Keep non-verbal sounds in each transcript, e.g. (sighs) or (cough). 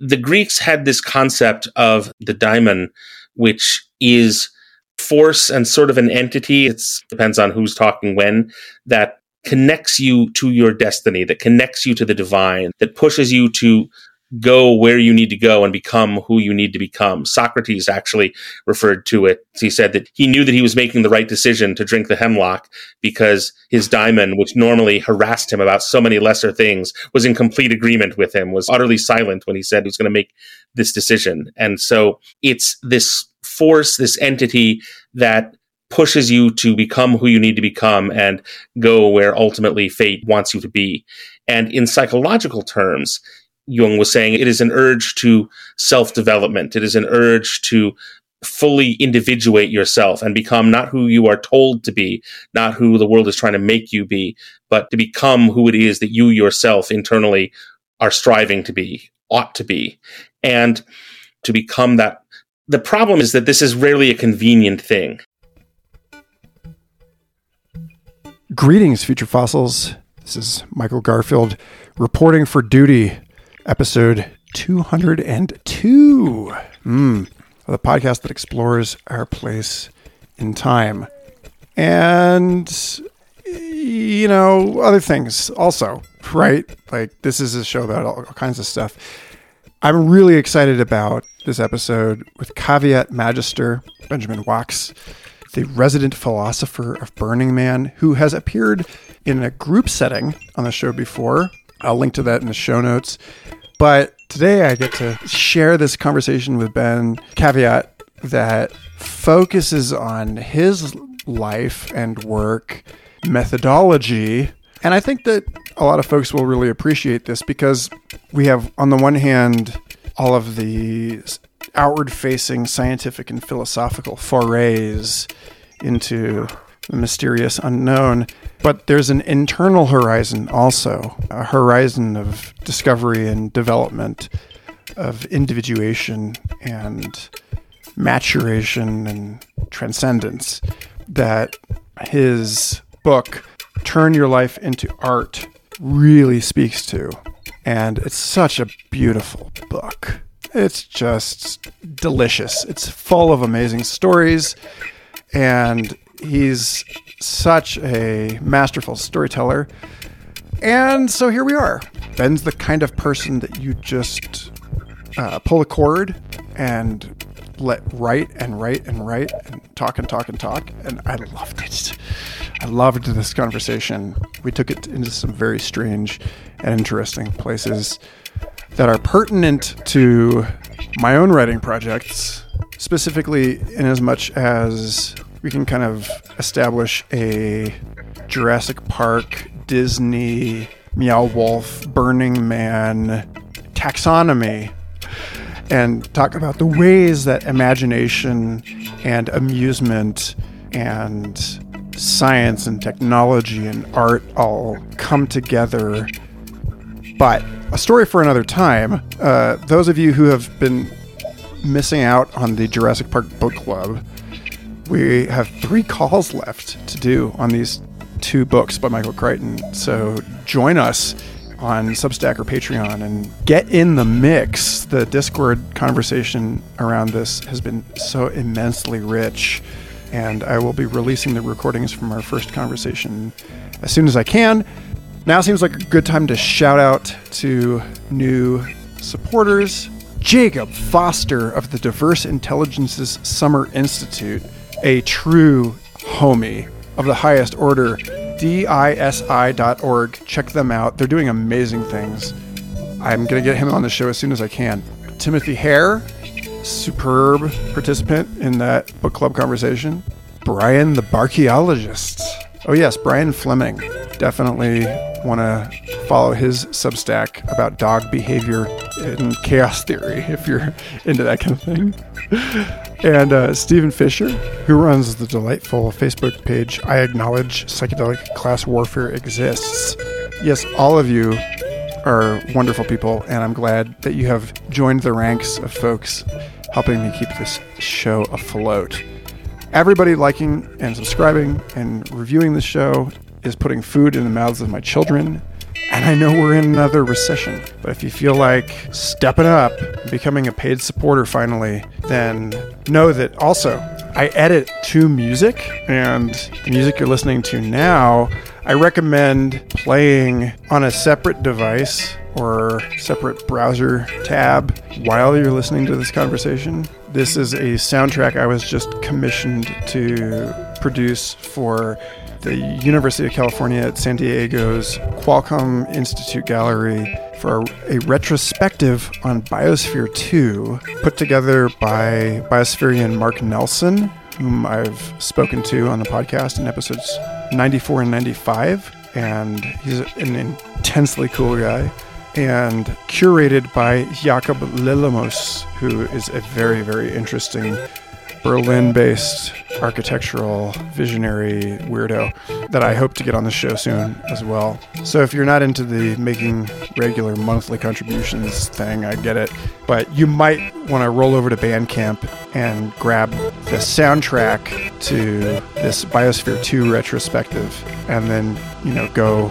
the Greeks had this concept of the daimon, which is force and sort of an entity. It depends on who's talking when that connects you to your destiny, that connects you to the divine, that pushes you to go where you need to go and become who you need to become. Socrates actually referred to it. He said that he knew that he was making the right decision to drink the hemlock because his daimon, which normally harassed him about so many lesser things, was in complete agreement with him, was utterly silent when he said he was going to make this decision. And so it's this force, this entity that pushes you to become who you need to become and go where ultimately fate wants you to be. And in psychological terms, Jung was saying it is an urge to self development. It is an urge to fully individuate yourself and become not who you are told to be, not who the world is trying to make you be, but to become who it is that you yourself internally are striving to be, ought to be, and to become that. The problem is that this is rarely a convenient thing. Greetings, future fossils. This is Michael Garfield reporting for duty episode 202. Mm, the podcast that explores our place in time. And, you know, other things also, right? Like, this is a show about all, kinds of stuff. I'm really excited about this episode with Caveat Magister Benjamin Wax, the resident philosopher of Burning Man, who has appeared in a group setting on the show before. I'll link to that in the show notes. But today I get to share this conversation with Ben Caveat that focuses on his life and work methodology. And I think that a lot of folks will really appreciate this because we have, on the one hand, all of the outward facing scientific and philosophical forays into the mysterious unknown. But there's an internal horizon also, a horizon of discovery and development, of individuation and maturation and transcendence that his book, Turn Your Life into Art, really speaks to. And it's such a beautiful book. It's just delicious. It's full of amazing stories and he's such a masterful storyteller. And so here we are. Ben's the kind of person that you just uh, pull a cord and let write and write and write and talk and talk and talk. And I loved it. I loved this conversation. We took it into some very strange and interesting places that are pertinent to my own writing projects, specifically in as much as we can kind of establish a Jurassic Park, Disney, Meow Wolf, Burning Man taxonomy and talk about the ways that imagination and amusement and science and technology and art all come together. But a story for another time. Uh, those of you who have been missing out on the Jurassic Park Book Club, we have three calls left to do on these two books by Michael Crichton. So join us on Substack or Patreon and get in the mix. The Discord conversation around this has been so immensely rich, and I will be releasing the recordings from our first conversation as soon as I can. Now seems like a good time to shout out to new supporters. Jacob Foster of the Diverse Intelligences Summer Institute a true homie of the highest order. DISI.org. Check them out. They're doing amazing things. I'm going to get him on the show as soon as I can. Timothy Hare, superb participant in that book club conversation. Brian the Barchaeologist. Oh, yes, Brian Fleming. Definitely want to follow his Substack about dog behavior and chaos theory if you're into that kind of thing. And uh, Stephen Fisher, who runs the delightful Facebook page I Acknowledge Psychedelic Class Warfare Exists. Yes, all of you are wonderful people, and I'm glad that you have joined the ranks of folks helping me keep this show afloat. Everybody liking and subscribing and reviewing the show is putting food in the mouths of my children And I know we're in another recession, but if you feel like stepping up, becoming a paid supporter finally, then know that also I edit to music, and the music you're listening to now, I recommend playing on a separate device or separate browser tab while you're listening to this conversation. This is a soundtrack I was just commissioned to produce for the University of California at San Diego's Qualcomm Institute Gallery for a, retrospective on Biosphere 2 put together by Biospherian Mark Nelson, whom I've spoken to on the podcast in episodes 94 and 95. And he's an intensely cool guy. And curated by Jakob Lillemos, who is a very, very interesting Berlin based architectural visionary weirdo that I hope to get on the show soon as well. So if you're not into the making regular monthly contributions thing, I get it. But you might want to roll over to Bandcamp and grab the soundtrack to this Biosphere 2 retrospective and then, you know, go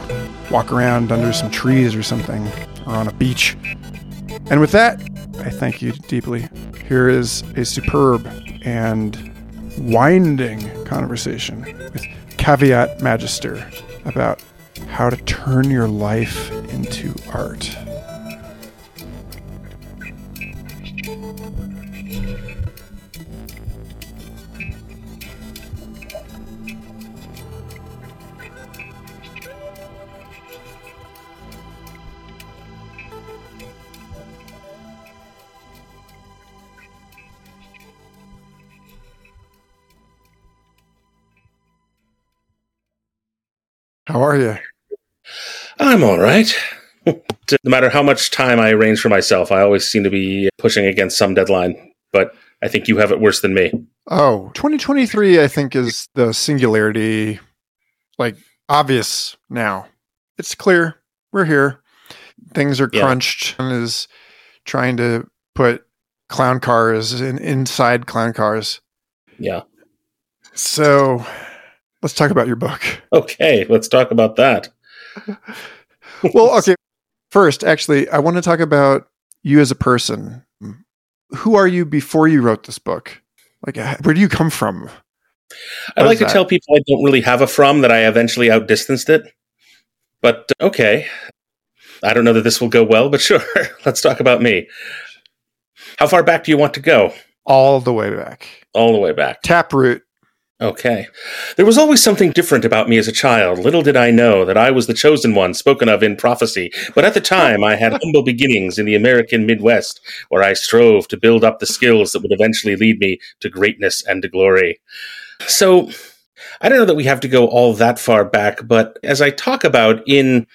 walk around under some trees or something or on a beach. And with that, I thank you deeply. Here is a superb and winding conversation with Caveat Magister about how to turn your life into art. How are you? I'm all right. (laughs) no matter how much time I arrange for myself, I always seem to be pushing against some deadline. But I think you have it worse than me. Oh, 2023, I think, is the singularity, like, obvious now. It's clear. We're here. Things are yeah. crunched and is trying to put clown cars in, inside clown cars. Yeah. So Let's talk about your book. (laughs) Okay, let's talk about that. (laughs) well, okay. First, actually, I want to talk about you as a person. Who are you before you wrote this book? Like, uh, where do you come from? I like to that? tell people I don't really have a from, that I eventually outdistanced it. But uh, okay. I don't know that this will go well, but (laughs) sure. Let's talk about me. How far back do you want to go? All the way back. All the way back. Taproot Okay. There was always something different about me as a child. Little did I know that I was the chosen one spoken of in prophecy. But at the time, I had humble beginnings in the American Midwest, where I strove to build up the skills that would eventually lead me to greatness and to glory. So, I don't know that we have to go all that far back, but as I talk about in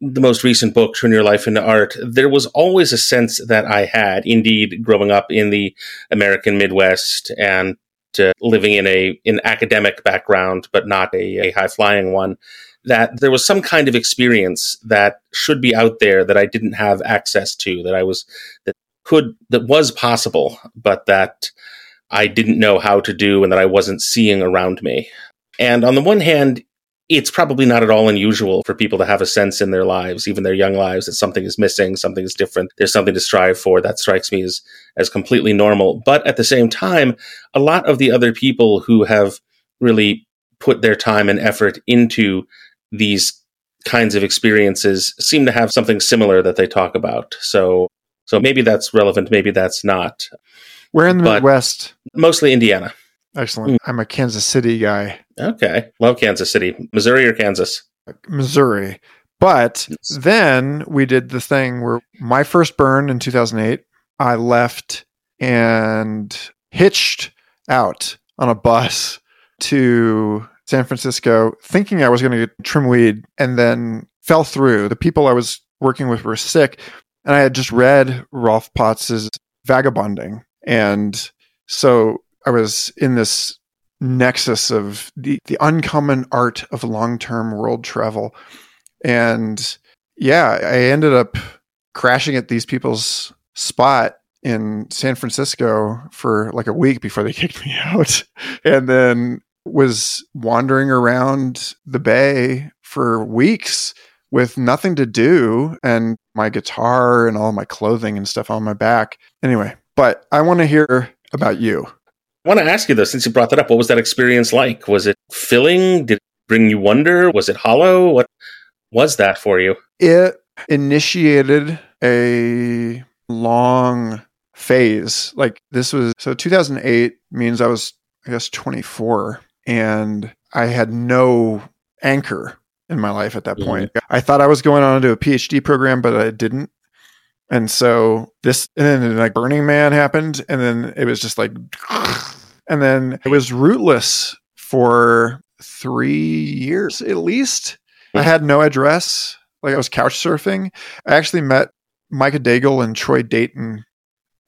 the most recent book, Turn Your Life into Art, there was always a sense that I had, indeed, growing up in the American Midwest and uh, living in a an academic background, but not a, a high flying one, that there was some kind of experience that should be out there that I didn't have access to, that I was that could that was possible, but that I didn't know how to do and that I wasn't seeing around me. And on the one hand, it's probably not at all unusual for people to have a sense in their lives, even their young lives, that something is missing, something is different, there's something to strive for. That strikes me as, as completely normal. But at the same time, a lot of the other people who have really put their time and effort into these kinds of experiences seem to have something similar that they talk about. So, so maybe that's relevant, maybe that's not. We're in the Midwest? Mostly Indiana. Excellent. Mm. I'm a Kansas City guy. Okay. Love Kansas City. Missouri or Kansas? Missouri. But yes. then we did the thing where my first burn in 2008, I left and hitched out on a bus to San Francisco thinking I was going to trim weed and then fell through. The people I was working with were sick. And I had just read Rolf Potts's Vagabonding. And so I was in this nexus of the, the uncommon art of long term world travel. And yeah, I ended up crashing at these people's spot in San Francisco for like a week before they (laughs) kicked me out. And then was wandering around the bay for weeks with nothing to do and my guitar and all my clothing and stuff on my back. Anyway, but I want to hear about you. I want to ask you though, since you brought that up, what was that experience like? Was it filling? Did it bring you wonder? Was it hollow? What was that for you? It initiated a long phase. Like this was so 2008 means I was I guess 24 and I had no anchor in my life at that mm-hmm. point. I thought I was going on to a PhD program but I didn't. And so this and then like Burning Man happened and then it was just like (laughs) and then it was rootless for 3 years at least. I had no address. Like I was couch surfing. I actually met Micah Daigle and Troy Dayton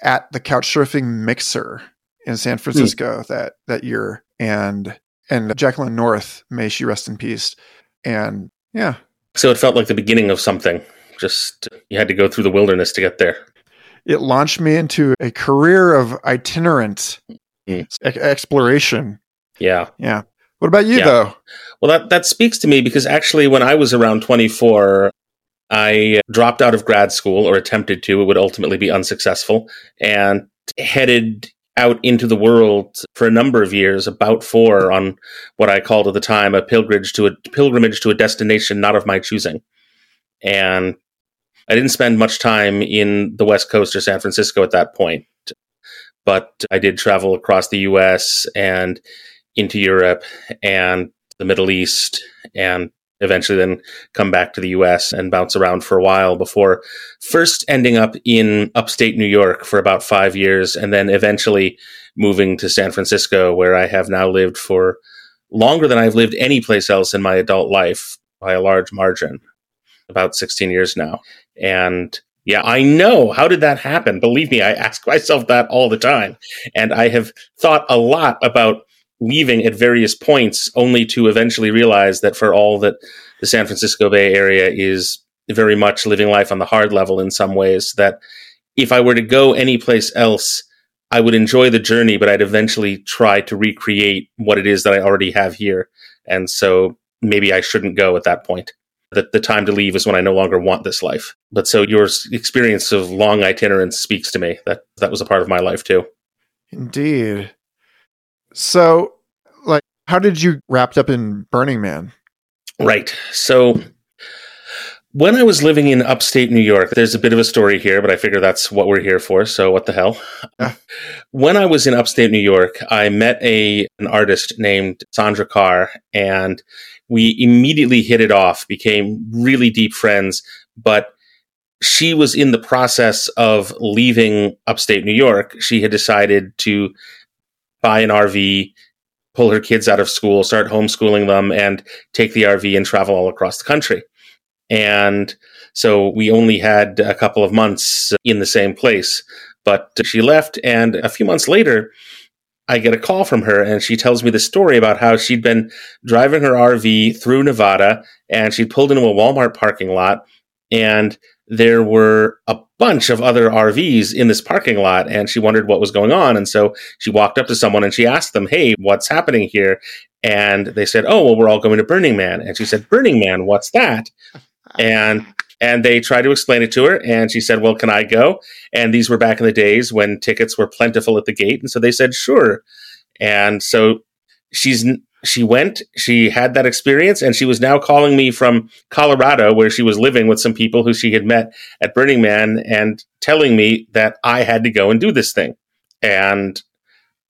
at the couch surfing mixer in San Francisco mm. that that year, and and Jacqueline North, may she rest in peace. And yeah, so it felt like the beginning of something. Just you had to go through the wilderness to get there. It launched me into a career of itinerant mm. e- exploration. Yeah, yeah. What about you, yeah. though? Well, that that speaks to me because actually, when I was around twenty four, I dropped out of grad school or attempted to. It would ultimately be unsuccessful and headed out into the world for a number of years, about four, on what I called at the time a pilgrimage to a pilgrimage to a destination not of my choosing. And I didn't spend much time in the West Coast or San Francisco at that point, but I did travel across the U.S. and into Europe and the Middle East and eventually then come back to the US and bounce around for a while before first ending up in upstate New York for about five years and then eventually moving to San Francisco, where I have now lived for longer than I've lived any place else in my adult life by a large margin, about 16 years now. And yeah, I know. How did that happen? Believe me, I ask myself that all the time. And I have thought a lot about leaving at various points, only to eventually realize that for all that the San Francisco Bay Area is very much living life on the hard level in some ways, that if I were to go anyplace else, I would enjoy the journey, but I'd eventually try to recreate what it is that I already have here. And so maybe I shouldn't go at that point. That the time to leave is when I no longer want this life. But so your experience of long itinerance speaks to me. That that was a part of my life too. Indeed. So, like, how did you wrapped up in Burning Man? Right. So, when I was living in upstate New York, there's a bit of a story here, but I figure that's what we're here for. So, what the hell? Yeah. When I was in upstate New York, I met a an artist named Sandra Carr, and we immediately hit it off, became really deep friends. But she was in the process of leaving upstate New York. She had decided to buy an RV, pull her kids out of school, start homeschooling them, and take the RV and travel all across the country. And so we only had a couple of months in the same place. But she left, and a few months later, I get a call from her, and she tells me the story about how she'd been driving her RV through Nevada, and she'd pulled into a Walmart parking lot, and there were a bunch of other RVs in this parking lot and she wondered what was going on. And so she walked up to someone and she asked them, Hey, what's happening here? And they said, Oh, well, we're all going to Burning Man. And she said, Burning Man, what's that? And and they tried to explain it to her and she said, Well, can I go? And these were back in the days when tickets were plentiful at the gate. And so they said, Sure. And so she's she went, she had that experience, and she was now calling me from Colorado, where she was living with some people who she had met at Burning Man, and telling me that I had to go and do this thing. And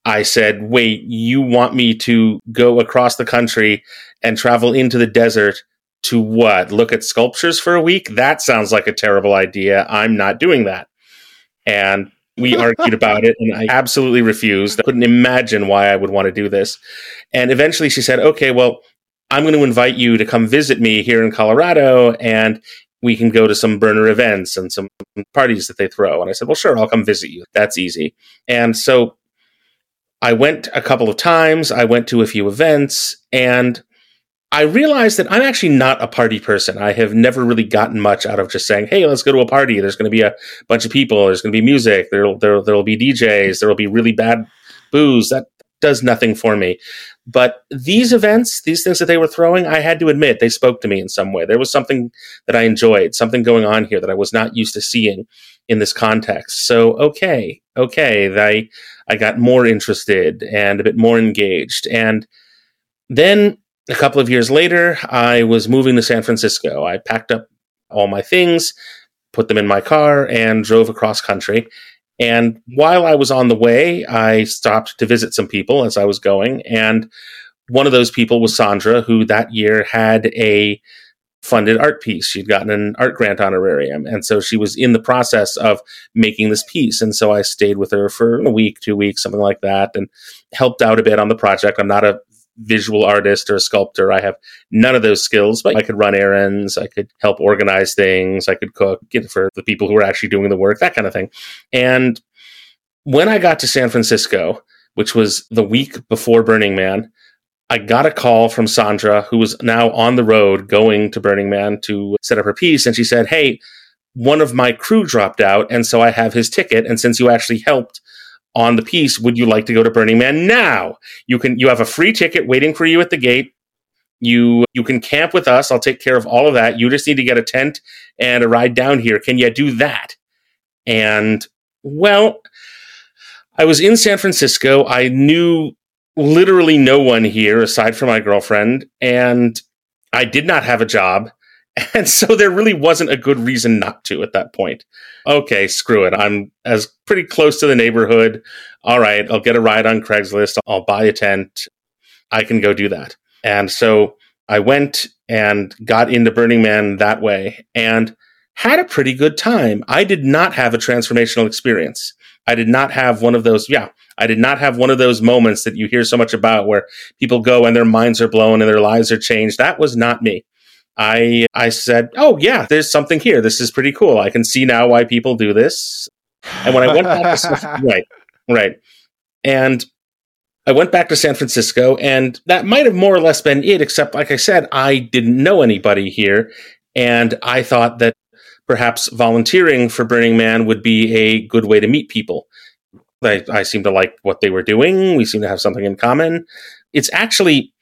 I said, Wait, you want me to go across the country and travel into the desert to what? Look at sculptures for a week? That sounds like a terrible idea. I'm not doing that. And we (laughs) argued about it, and I absolutely refused. I couldn't imagine why I would want to do this. And eventually she said, okay, well, I'm going to invite you to come visit me here in Colorado, and we can go to some burner events and some parties that they throw. And I said, well, sure, I'll come visit you. That's easy. And so I went a couple of times. I went to a few events, and I realized that I'm actually not a party person. I have never really gotten much out of just saying, "Hey, let's go to a party." There's going to be a bunch of people. There's going to be music. There'll there there'll be DJs. There will be really bad booze. That does nothing for me. But these events, these things that they were throwing, I had to admit they spoke to me in some way. There was something that I enjoyed, something going on here that I was not used to seeing in this context. So okay, okay, I I got more interested and a bit more engaged. And then a couple of years later, I was moving to San Francisco. I packed up all my things, put them in my car, and drove across country. And while I was on the way, I stopped to visit some people as I was going. And one of those people was Sandra, who that year had a funded art piece. She'd gotten an art grant honorarium. And so she was in the process of making this piece. And so I stayed with her for a week, two weeks, something like that, and helped out a bit on the project. I'm not a visual artist or a sculptor. I have none of those skills, but I could run errands. I could help organize things. I could cook for the people who were actually doing the work, that kind of thing. And when I got to San Francisco, which was the week before Burning Man, I got a call from Sandra, who was now on the road going to Burning Man to set up her piece. And she said, Hey, one of my crew dropped out. And so I have his ticket. And since you actually helped on the piece, would you like to go to Burning Man now? You can, you have a free ticket waiting for you at the gate. You, you can camp with us. I'll take care of all of that. You just need to get a tent and a ride down here. Can you do that? And well, I was in San Francisco. I knew literally no one here aside from my girlfriend, and I did not have a job. (laughs) And so there really wasn't a good reason not to at that point. Okay, screw it. I'm as pretty close to the neighborhood. All right, I'll get a ride on Craigslist. I'll buy a tent. I can go do that. And so I went and got into Burning Man that way and had a pretty good time. I did not have a transformational experience. I did not have one of those, yeah, I did not have one of those moments that you hear so much about where people go and their minds are blown and their lives are changed. That was not me. I I said, "Oh yeah, there's something here. This is pretty cool. I can see now why people do this." And when I went back to (laughs) right, right, and I went back to San Francisco, and that might have more or less been it. Except, like I said, I didn't know anybody here, and I thought that perhaps volunteering for Burning Man would be a good way to meet people. I, I seem to like what they were doing. We seem to have something in common. It's actually,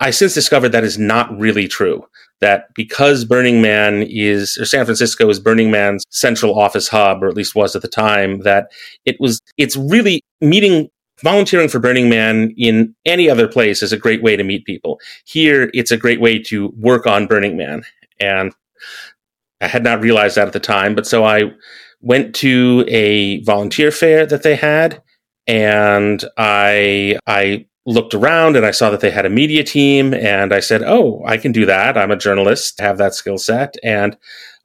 I since discovered that is not really true. That because Burning Man is, or San Francisco is Burning Man's central office hub, or at least was at the time, that it was, it's really meeting volunteering for Burning Man in any other place is a great way to meet people. Here, it's a great way to work on Burning Man. And I had not realized that at the time, but so I went to a volunteer fair that they had and I I looked around and I saw that they had a media team and I said, "Oh, I can do that. I'm a journalist, have that skill set." And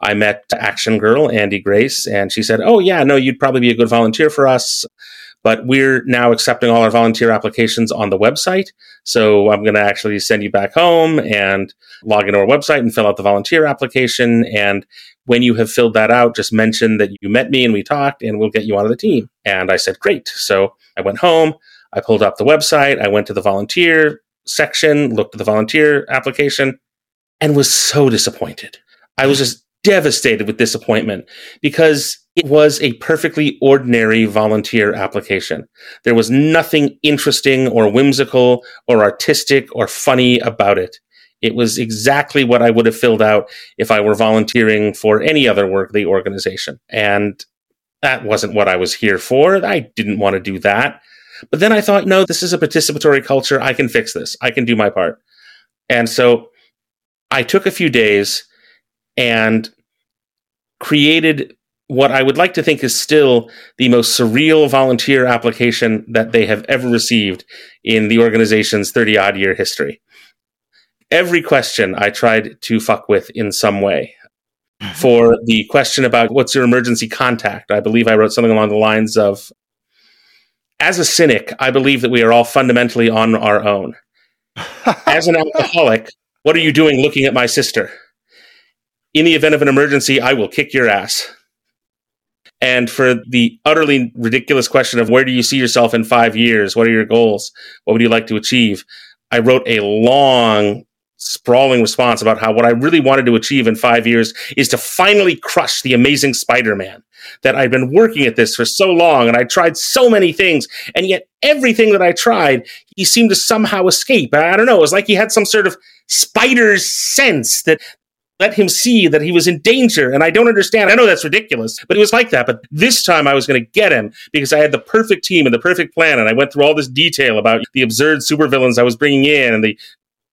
I met Action Girl Andie Grace and she said, "Oh yeah, no, you'd probably be a good volunteer for us." But we're now accepting all our volunteer applications on the website. So I'm going to actually send you back home and log into our website and fill out the volunteer application. And when you have filled that out, just mention that you met me and we talked and we'll get you onto the team. And I said, great. So I went home. I pulled up the website. I went to the volunteer section, looked at the volunteer application, and was so disappointed. I was just devastated with disappointment because it was a perfectly ordinary volunteer application. There was nothing interesting or whimsical or artistic or funny about it. It was exactly what I would have filled out if I were volunteering for any other work the organization. And that wasn't what I was here for. I didn't want to do that. But then I thought, no, this is a participatory culture. I can fix this. I can do my part. And so I took a few days and created what I would like to think is still the most surreal volunteer application that they have ever received in the organization's 30 odd year history every question I tried to fuck with in some way. Mm-hmm. For the question about what's your emergency contact, I believe I wrote something along the lines of As a cynic, I believe that we are all fundamentally on our own. (laughs) As an alcoholic, what are you doing looking at my sister? In the event of an emergency, I will kick your ass. And for the utterly ridiculous question of where do you see yourself in five years? What are your goals? What would you like to achieve? I wrote a long sprawling response about how what I really wanted to achieve in five years is to finally crush the amazing Spider Man. That I'd been working at this for so long and I tried so many things, and yet everything that I tried, he seemed to somehow escape. I don't know. It was like he had some sort of spider's sense that let him see that he was in danger. And I don't understand. I know that's ridiculous, but it was like that. But this time I was going to get him because I had the perfect team and the perfect plan. And I went through all this detail about the absurd supervillains I was bringing in and the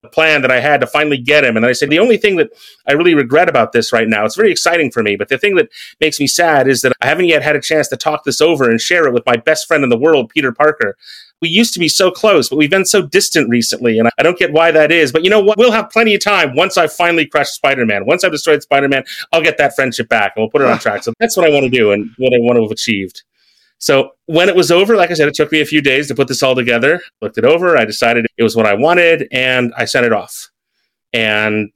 plan that I had to finally get him. And I said, the only thing that I really regret about this right now, it's very exciting for me, but the thing that makes me sad is that I haven't yet had a chance to talk this over and share it with my best friend in the world, Peter Parker we used to be so close, but we've been so distant recently. And I don't get why that is. But you know what? We'll have plenty of time once I've finally crushed Spider Man. Once I've destroyed Spider Man, I'll get that friendship back and we'll put it on track. So that's what I want to do and what I want to have achieved. So when it was over, like I said, it took me a few days to put this all together. Looked it over. I decided it was what I wanted and I sent it off. And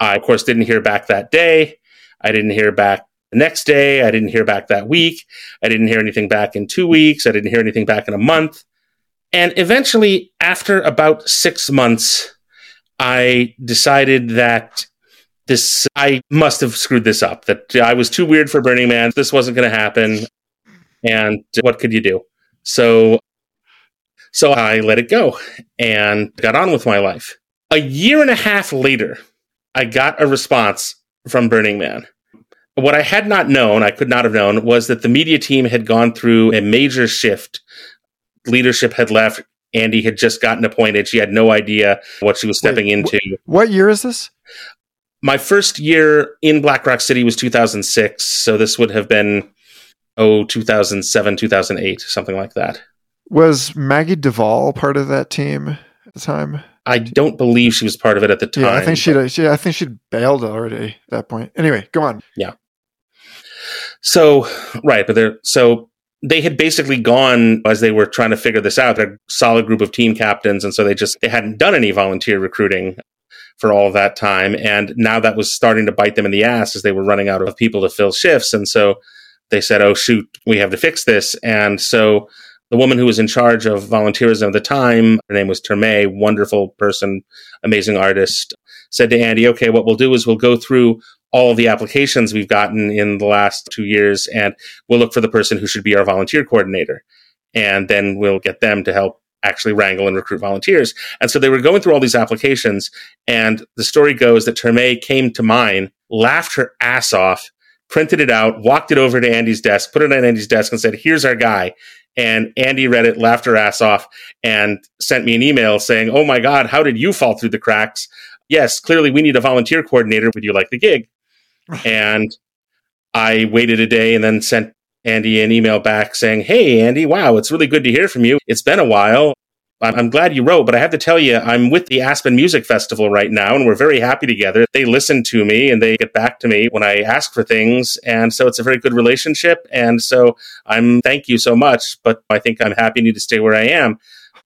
I, of course, didn't hear back that day. I didn't hear back the next day. I didn't hear back that week. I didn't hear anything back in two weeks. I didn't hear anything back in a month. And eventually, after about six months, I decided that this, I must have screwed this up, that I was too weird for Burning Man. This wasn't going to happen. And what could you do? So, so I let it go and got on with my life. A year and a half later, I got a response from Burning Man. What I had not known, I could not have known, was that the media team had gone through a major shift leadership had left. Andie had just gotten appointed. She had no idea what she was stepping Wait, into. What year is this? My first year in Black Rock City was 2006. So this would have been, oh, 2007, 2008, something like that. Was Maggie Duvall part of that team at the time? I don't believe she was part of it at the time. Yeah, I think she'd, she, I think she'd bailed already at that point. Anyway, go on. Yeah. So, right, but they're so they had basically gone as they were trying to figure this out. They're a solid group of team captains, and so they just they hadn't done any volunteer recruiting for all that time. And now that was starting to bite them in the ass as they were running out of people to fill shifts. And so they said, "Oh shoot, we have to fix this." And so the woman who was in charge of volunteerism at the time, her name was Terme, wonderful person, amazing artist, said to Andie, "Okay, what we'll do is we'll go through all the applications we've gotten in the last two years, and we'll look for the person who should be our volunteer coordinator. And then we'll get them to help actually wrangle and recruit volunteers. And so they were going through all these applications, and the story goes that Terme came to mine, laughed her ass off, printed it out, walked it over to Andie's desk, put it on Andie's desk, and said, Here's our guy. And Andie read it, laughed her ass off, and sent me an email saying, Oh my God, how did you fall through the cracks? Yes, clearly we need a volunteer coordinator. Would you like the gig? (sighs) and I waited a day and then sent Andie an email back saying, Hey, Andie, wow, it's really good to hear from you. It's been a while. I'm glad you wrote, but I have to tell you, I'm with the Aspen Music Festival right now, and we're very happy together. They listen to me and they get back to me when I ask for things. And so it's a very good relationship. And so I'm thank you so much, but I think I'm happy need to stay where I am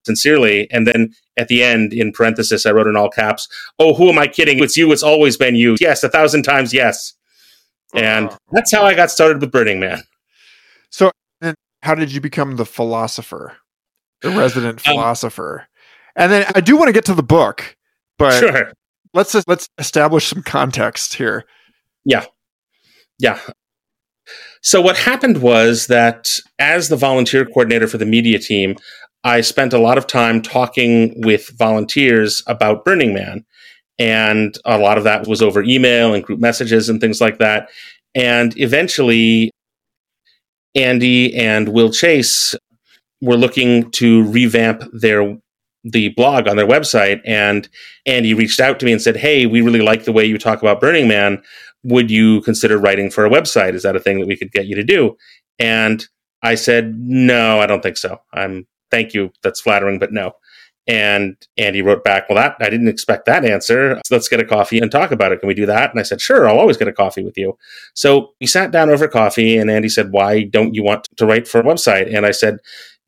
sincerely. And then at the end, in parenthesis, I wrote in all caps, Oh, who am I kidding? It's you. It's always been you. Yes, a thousand times yes. And that's how I got started with Burning Man. So, how did you become the philosopher, the resident um, philosopher? And then I do want to get to the book, but sure. let's just, let's establish some context here. Yeah, yeah. So what happened was that as the volunteer coordinator for the media team, I spent a lot of time talking with volunteers about Burning Man. And a lot of that was over email and group messages and things like that. And eventually, Andie and Will Chase were looking to revamp their the blog on their website and Andie reached out to me and said, "Hey, we really like the way you talk about Burning Man. Would you consider writing for a website? Is that a thing that we could get you to do?" And I said, "No, I don't think so. I'm thank you. That's flattering, but no." And Andie wrote back, Well, that I didn't expect that answer. So let's get a coffee and talk about it. Can we do that? And I said, Sure, I'll always get a coffee with you. So we sat down over coffee, and Andie said, Why don't you want to write for a website? And I said,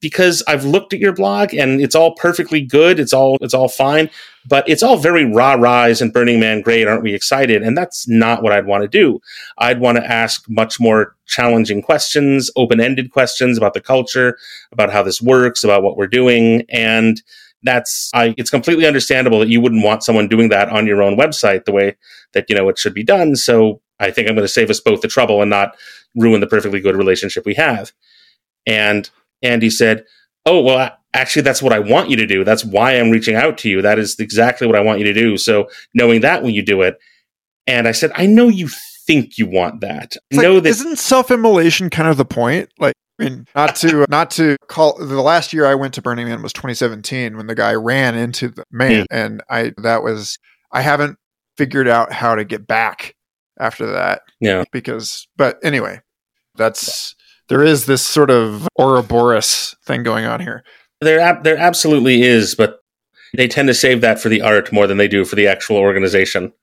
because I've looked at your blog and it's all perfectly good. It's all it's all fine, but it's all very rah rahs and Burning Man great. Aren't we excited? And that's not what I'd want to do. I'd want to ask much more challenging questions, open ended questions about the culture, about how this works, about what we're doing, and that's I it's completely understandable that you wouldn't want someone doing that on your own website the way that you know it should be done. So I think I'm going to save us both the trouble and not ruin the perfectly good relationship we have. And Andie said, "Oh, well actually that's what I want you to do. That's why I'm reaching out to you. That is exactly what I want you to do. So knowing that when you do it." And I said, "I know you think you want that. It's know like, that isn't self-immolation kind of the point? Like I mean, not to (laughs) not to call the last year I went to Burning Man was 2017 when the guy ran into the man, and I that was I haven't figured out how to get back after that yeah. because but anyway, that's there is this sort of Ouroboros thing going on here. There, ab- there absolutely is, but they tend to save that for the art more than they do for the actual organization.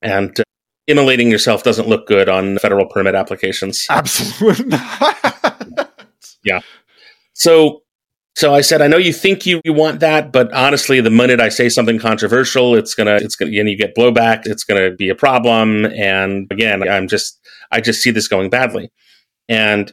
And uh, immolating yourself doesn't look good on federal permit applications. Absolutely (laughs) not. So, so I said, I know you think you, you want that, but honestly, the minute I say something controversial, it's gonna, it's gonna, and you get blowback, it's gonna be a problem. And again, I'm just, I just see this going badly. And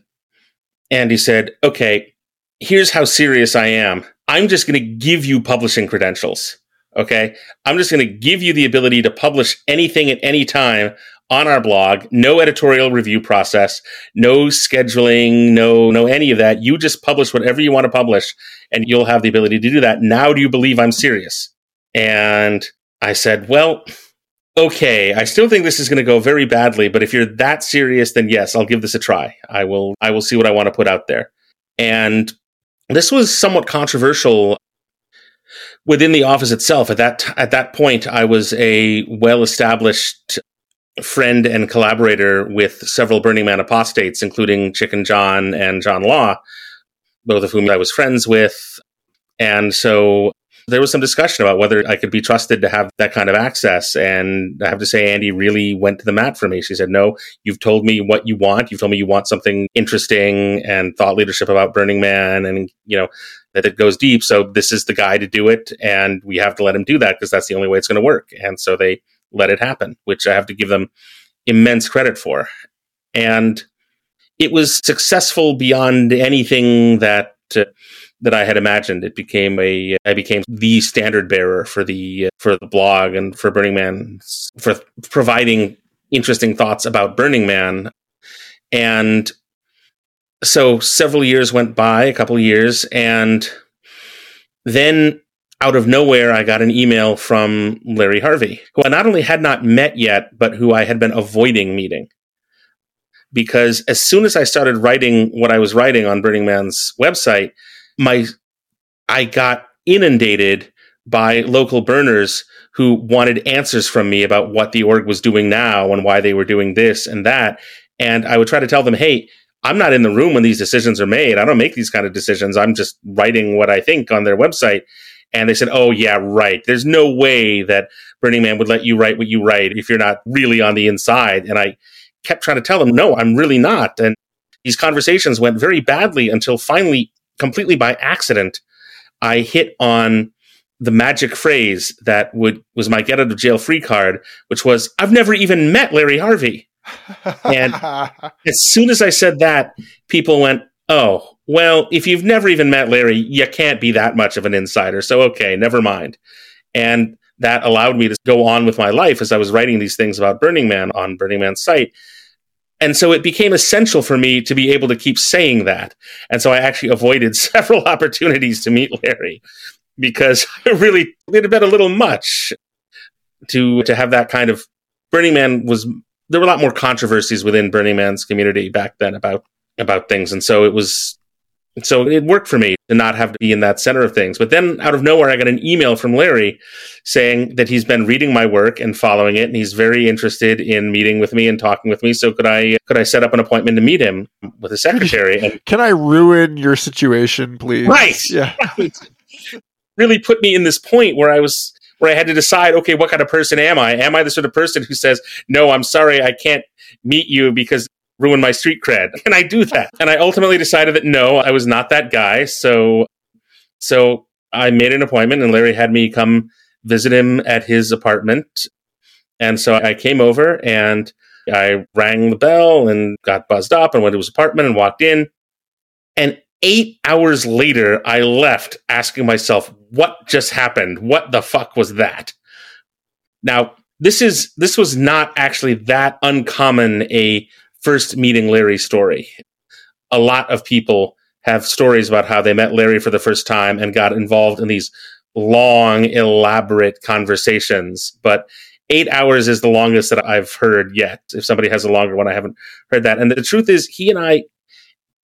Andie said, okay, here's how serious I am. I'm just going to give you publishing credentials. Okay. I'm just going to give you the ability to publish anything at any time on our blog. No editorial review process, no scheduling, no, no any of that. You just publish whatever you want to publish and you'll have the ability to do that. Now do you believe I'm serious? And I said, well, okay, I still think this is going to go very badly, but if you're that serious, then yes, I'll give this a try. I will, I will see what I want to put out there. And this was somewhat controversial within the office itself. At that at that point, I was a well established friend and collaborator with several Burning Man apostates, including Chicken John and John Law, both of whom I was friends with. And so there was some discussion about whether I could be trusted to have that kind of access. And I have to say, Andie really went to the mat for me. She said, No, you've told me what you want. You've told me you want something interesting and thought leadership about Burning Man and, you know, that it goes deep. So this is the guy to do it. And we have to let him do that because that's the only way it's going to work. And so they let it happen, which I have to give them immense credit for. And it was successful beyond anything that. Uh, that I had imagined. It became a I became the standard bearer for the for the blog and for Burning Man for providing interesting thoughts about Burning Man. And so several years went by, a couple of years, and then out of nowhere, I got an email from Larry Harvey, who I not only had not met yet, but who I had been avoiding meeting. Because as soon as I started writing what I was writing on Burning Man's website, my I got inundated by local burners who wanted answers from me about what the org was doing now and why they were doing this and that. And I would try to tell them, hey, I'm not in the room when these decisions are made. I don't make these kind of decisions. I'm just writing what I think on their website. And they said, oh, yeah, right. There's no way that Burning Man would let you write what you write if you're not really on the inside. And I kept trying to tell them, no, I'm really not. And these conversations went very badly until finally completely by accident, I hit on the magic phrase that would was my get out of jail free card, which was I've never even met Larry Harvey. And- (laughs) As soon as I said that, people went, "Oh, well, if you've never even met Larry, you can't be that much of an insider. So okay, never mind." And that allowed me to go on with my life as I was writing these things about Burning Man on Burning Man's site. And so it became essential for me to be able to keep saying that. And so I actually avoided (laughs) several opportunities to meet Larry because (laughs) it really it had been a little much to to have that kind of Burning Man was there were a lot more controversies within Burning Man's community back then about about things. And so it was so it worked for me to not have to be in that center of things. But then out of nowhere, I got an email from Larry saying that he's been reading my work and following it, and he's very interested in meeting with me and talking with me. So could I could I set up an appointment to meet him with a secretary? And (laughs) Can I ruin your situation, please? Right. Yeah. (laughs) really put me in this point where I was where I had to decide, okay, what kind of person am I? Am I the sort of person who says, "No, I'm sorry, I can't meet you because ruin my street cred"? Can I do that? And I ultimately decided that no, I was not that guy. So, so I made an appointment, and Larry had me come visit him at his apartment. And so I came over and I rang the bell and got buzzed up and went to his apartment and walked in. And eight hours later, I left asking myself, what just happened? What the fuck was that? Now, this is this was not actually that uncommon a first meeting Larry story. A lot of people have stories about how they met Larry for the first time and got involved in these long, elaborate conversations. But eight hours is the longest that I've heard yet. If somebody has a longer one, I haven't heard that. And the truth is, he and I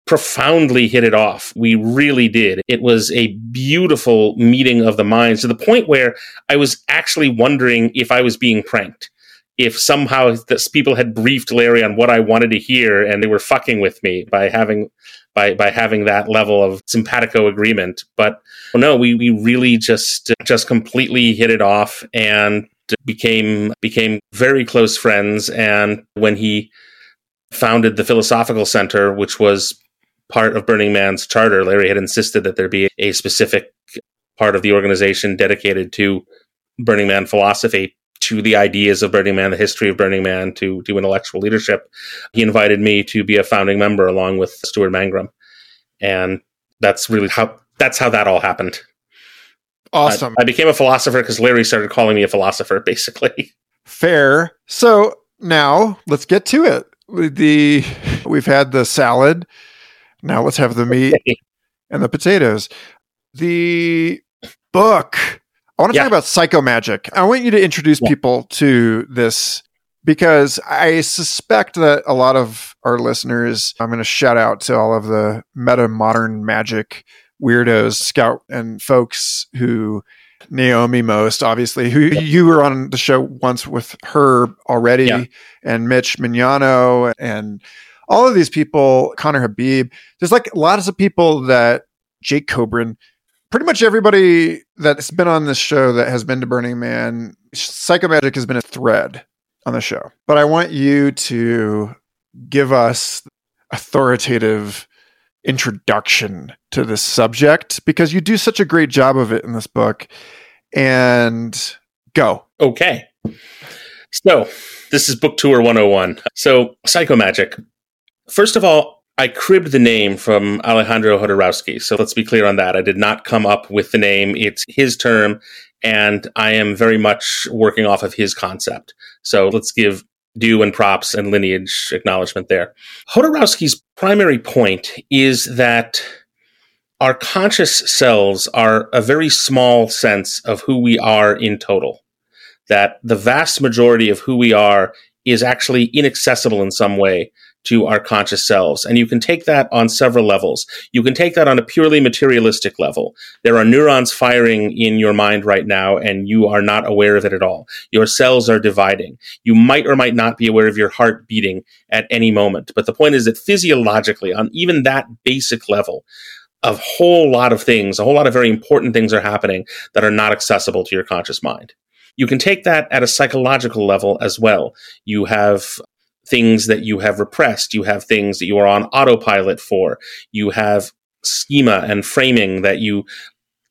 profoundly hit it off. We really did. It was a beautiful meeting of the minds to the point where I was actually wondering if I was being pranked. If somehow this people had briefed Larry on what I wanted to hear and they were fucking with me by having by by having that level of simpatico agreement. But oh no, we we really just just completely hit it off and became became very close friends and when he founded the philosophical center which was part of Burning Man's charter, Larry had insisted that there be a specific part of the organization dedicated to Burning Man philosophy, to the ideas of Burning Man, the history of Burning Man, to, to intellectual leadership. He invited me to be a founding member along with Stuart Mangrum. And that's really how that's how that all happened. Awesome. I, I became a philosopher because Larry started calling me a philosopher, (laughs) basically. Fair. So now let's get to it. The we've had the salad now let's have the meat (laughs) and the potatoes. The book. I want to yeah. talk about psycho magic. I want you to introduce yeah. people to this because I suspect that a lot of our listeners, I'm going to shout out to all of the meta modern magic weirdos, scout and folks who Naomi Most, obviously, who you were on the show once with her already, yeah. and Mitch Mignano and all of these people, Conner Habib, there's like lots of people that Jake Coburn, pretty much everybody that's been on this show that has been to Burning Man, psychomagic has been a thread on the show. But I want you to give us authoritative introduction to this subject because you do such a great job of it in this book. And go. Okay. So, this is book tour 101. So, psychomagic. First of all, I cribbed the name from Alejandro Jodorowsky. So let's be clear on that. I did not come up with the name. It's his term, and I am very much working off of his concept. So let's give due and props and lineage acknowledgement there. Jodorowsky's primary point is that our conscious selves are a very small sense of who we are in total. That the vast majority of who we are is actually inaccessible in some way to our conscious selves. And you can take that on several levels. You can take that on a purely materialistic level. There are neurons firing in your mind right now, and you are not aware of it at all. Your cells are dividing. You might or might not be aware of your heart beating at any moment. But the point is that physiologically, on even that basic level, a whole lot of things, a whole lot of very important things are happening that are not accessible to your conscious mind. You can take that at a psychological level as well. You have things that you have repressed. You have things that you are on autopilot for. You have schema and framing that you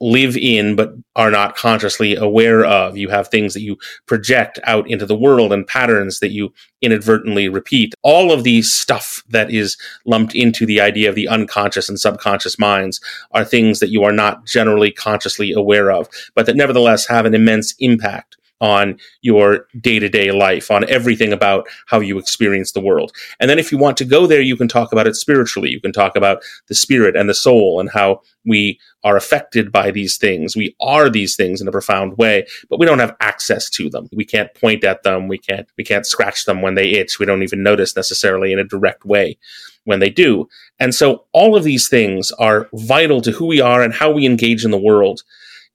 live in but are not consciously aware of. You have things that you project out into the world and patterns that you inadvertently repeat. All of these stuff that is lumped into the idea of the unconscious and subconscious minds are things that you are not generally consciously aware of, but that nevertheless have an immense impact on your day to day life, on everything about how you experience the world. And then if you want to go there, you can talk about it spiritually. You can talk about the spirit and the soul and how we are affected by these things. We are these things in a profound way, but we don't have access to them. We can't point at them. We can't, we can't scratch them when they itch. We don't even notice necessarily in a direct way when they do. And so all of these things are vital to who we are and how we engage in the world.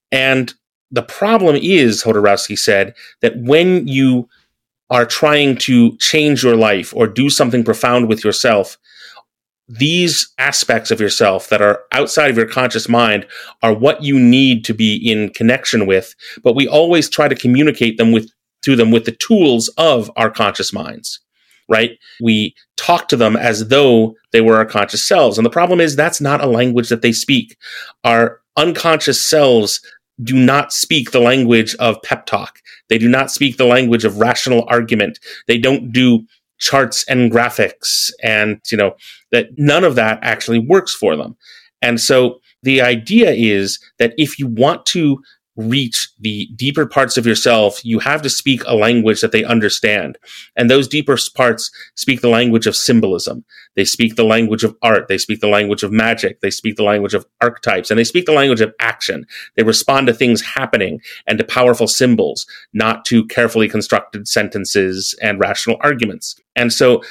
And the problem is, Jodorowsky said, that when you are trying to change your life or do something profound with yourself, these aspects of yourself that are outside of your conscious mind are what you need to be in connection with, but we always try to communicate them with to them with the tools of our conscious minds. Right? We talk to them as though they were our conscious selves. And the problem is that's not a language that they speak. Our unconscious selves do not speak the language of pep talk. They do not speak the language of rational argument. They don't do charts and graphics and, you know, that none of that actually works for them. And so the idea is that if you want to reach the deeper parts of yourself, you have to speak a language that they understand. And those deeper parts speak the language of symbolism. They speak the language of art. They speak the language of magic. They speak the language of archetypes and they speak the language of action. They respond to things happening and to powerful symbols, not to carefully constructed sentences and rational arguments. And so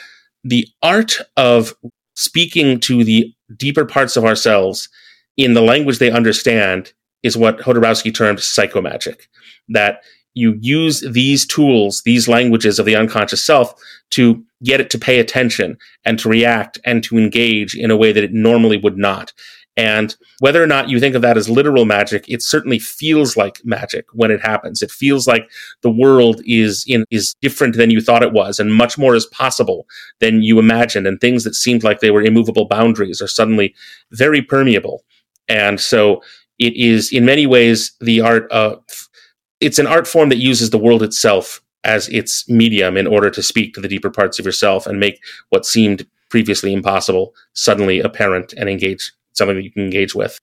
the art of speaking to the deeper parts of ourselves in the language they understand is what Jodorowsky termed psychomagic. That you use these tools, these languages of the unconscious self to get it to pay attention and to react and to engage in a way that it normally would not. And whether or not you think of that as literal magic, it certainly feels like magic when it happens. It feels like the world is in, is different than you thought it was and much more is possible than you imagined. And things that seemed like they were immovable boundaries are suddenly very permeable. And so it is in many ways the art of it's an art form that uses the world itself as its medium in order to speak to the deeper parts of yourself and make what seemed previously impossible suddenly apparent and engage something that you can engage with.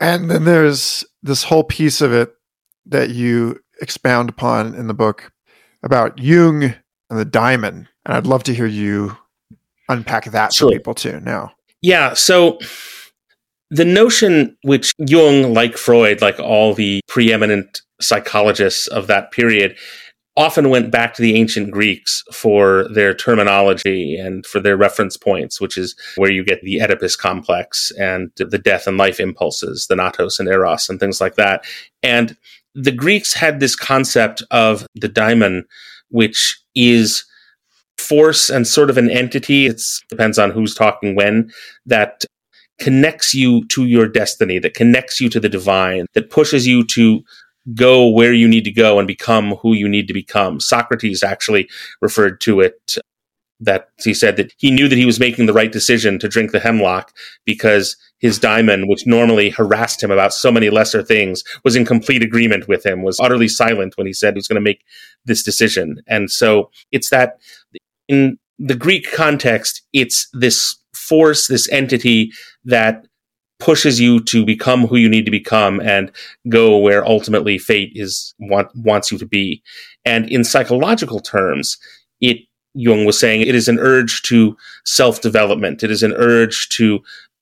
And then there's this whole piece of it that you expound upon in the book about Jung and the daimon. And I'd love to hear you unpack that sure. for people too now. Yeah. So the notion which Jung, like Freud, like all the preeminent psychologists of that period, often went back to the ancient Greeks for their terminology and for their reference points, which is where you get the Oedipus complex and the death and life impulses, Thanatos and Eros and things like that. And the Greeks had this concept of the daimon, which is force and sort of an entity. It depends on who's talking when that connects you to your destiny, that connects you to the divine, that pushes you to go where you need to go and become who you need to become. Socrates actually referred to it that he said that he knew that he was making the right decision to drink the hemlock because his daimon, which normally harassed him about so many lesser things, was in complete agreement with him, was utterly silent when he said he was going to make this decision. And so it's that in the Greek context, it's this force, this entity that pushes you to become who you need to become and go where ultimately fate is want, wants you to be. And in psychological terms, it Jung was saying it is an urge to self development. It is an urge to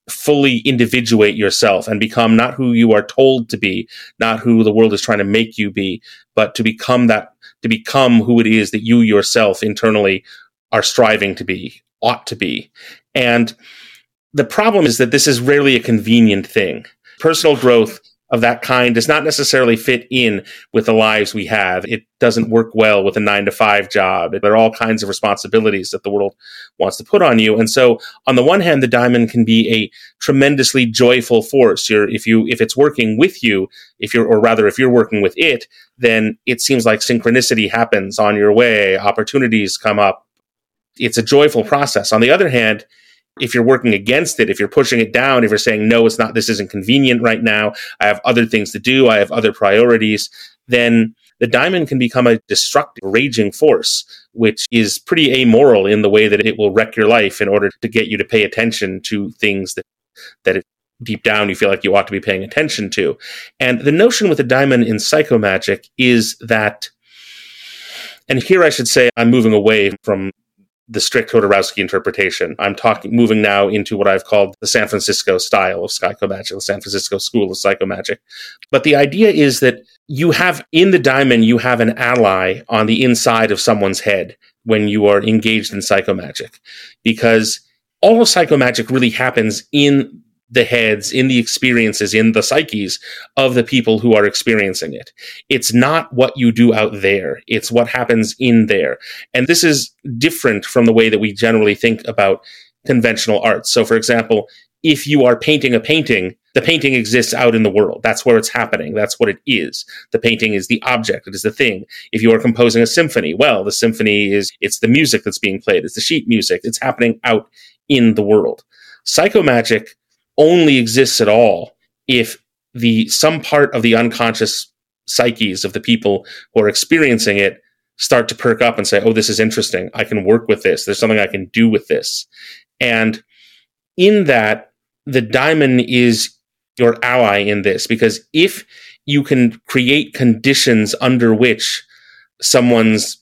fully individuate yourself and become not who you are told to be, not who the world is trying to make you be, but to become that, to become who it is that you yourself internally are striving to be, ought to be. And the problem is that this is rarely a convenient thing. Personal growth of that kind does not necessarily fit in with the lives we have. It doesn't work well with a nine to five job. There are all kinds of responsibilities that the world wants to put on you. And so on the one hand, the daimon can be a tremendously joyful force. You're, if you, if it's working with you, if you're, or rather, if you're working with it, then it seems like synchronicity happens on your way. Opportunities come up. It's a joyful process. On the other hand, if you're working against it, if you're pushing it down, if you're saying, no, it's not, this isn't convenient right now, I have other things to do, I have other priorities, then the daimon can become a destructive, raging force, which is pretty amoral in the way that it will wreck your life in order to get you to pay attention to things that, that it, deep down you feel like you ought to be paying attention to. And the notion with the daimon in psychomagic is that and here I should say I'm moving away from the strict Jodorowsky interpretation. I'm talking, moving now into what I've called the San Francisco style of psychomagic, the San Francisco school of psychomagic. But the idea is that you have in the daimon, you have an ally on the inside of someone's head when you are engaged in psychomagic, because all of psychomagic really happens in the heads, in the experiences, in the psyches of the people who are experiencing it. It's not what you do out there. It's what happens in there. And this is different from the way that we generally think about conventional art. So, for example, if you are painting a painting, the painting exists out in the world. That's where it's happening. That's what it is. The painting is the object. It is the thing. If you are composing a symphony, well, the symphony is, it's the music that's being played. It's the sheet music. It's happening out in the world. Psychomagic only exists at all if the some part of the unconscious psyches of the people who are experiencing it start to perk up and say, "Oh, this is interesting. I can work with this. There's something I can do with this." And in that, the daimon is your ally in this because if you can create conditions under which someone's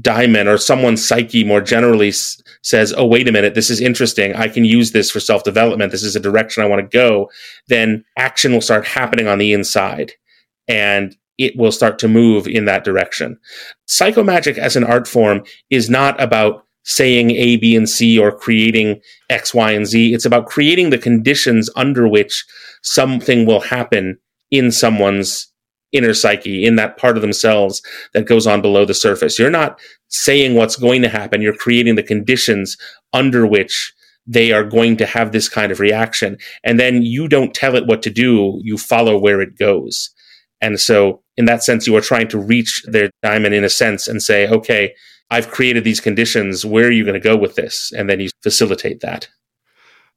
daimon or someone's psyche more generally s- says, Oh, wait a minute, this is interesting. I can use this for self development. This is a direction I want to go. Then action will start happening on the inside and it will start to move in that direction. Psychomagic as an art form is not about saying A, B, and C or creating X, Y, and Z. It's about creating the conditions under which something will happen in someone's inner psyche, in that part of themselves that goes on below the surface. You're not saying what's going to happen. You're creating the conditions under which they are going to have this kind of reaction. And then you don't tell it what to do. You follow where it goes. And so in that sense, you are trying to reach their daimon in a sense and say, okay, I've created these conditions. Where are you going to go with this? And then you facilitate that.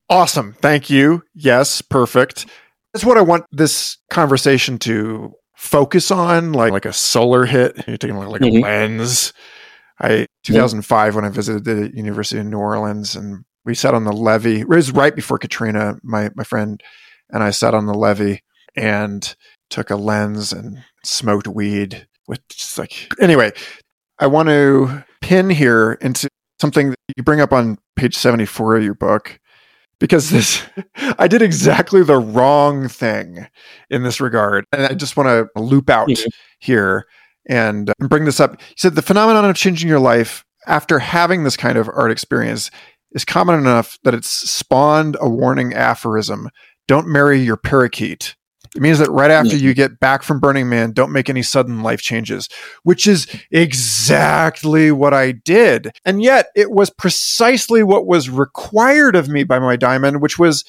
Awesome. Thank you. Yes, perfect. That's what I want this conversation to focus on, like like a solar hit. You're taking like, like Mhm. a lens. I 2005 when I visited the University of New Orleans and we sat on the levee. It was right before Katrina. My my friend and I sat on the levee and took a lens and smoked weed with just like anyway. I want to pin here into something that you bring up on page 74 of your book because this (laughs) I did exactly the wrong thing in this regard. And I just want to loop out Mhm. here and, uh, bring this up. He said the phenomenon of changing your life after having this kind of art experience is common enough that it's spawned a warning aphorism. Don't marry your parakeet. It means that right after you get back from Burning Man, don't make any sudden life changes, which is exactly what I did. And yet it was precisely what was required of me by my daimon, which was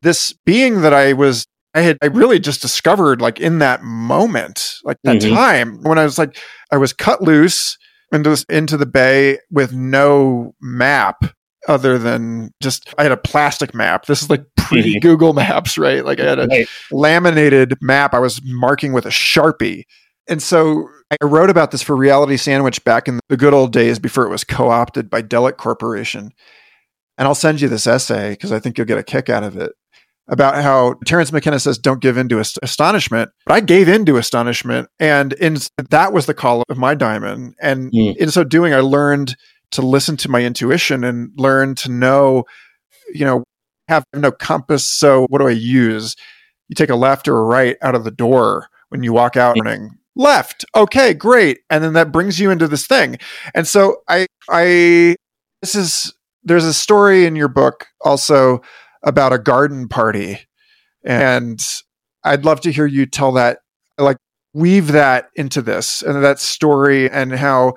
this being that I was I had I really just discovered like in that moment, like that Mhm. time when I was like I was cut loose into this, into the bay with no map other than just I had a plastic map. This is like pre Google Maps, right? Like I had a Right. laminated map I was marking with a Sharpie. And so I wrote about this for Reality Sandwich back in the good old days before it was co opted by Delic Corporation. And I'll send you this essay because I think you'll get a kick out of it about how Terence McKenna says, don't give in to ast- astonishment. But I gave in to astonishment. And in, that was the call of my daimon. And Mm. in so doing, I learned to listen to my intuition and learn to know, you know, have no compass. So what do I use? You take a left or a right out of the door when you walk out morning. Left. Okay, great. And then that brings you into this thing. And so I I this is there's a story in your book also about a garden party. And I'd love to hear you tell that like weave that into this and that story and how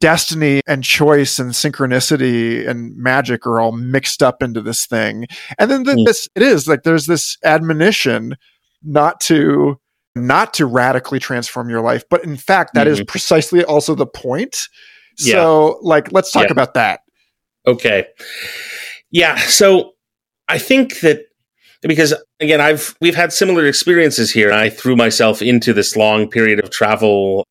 destiny and choice and synchronicity and magic are all mixed up into this thing. And then th- Mm. this it is like there's this admonition not to not to radically transform your life, but in fact that is precisely also the point. Yeah. So like let's talk Yeah. about that. Okay. Yeah. So I think that because again, I've we've had similar experiences here. I threw myself into this long period of travel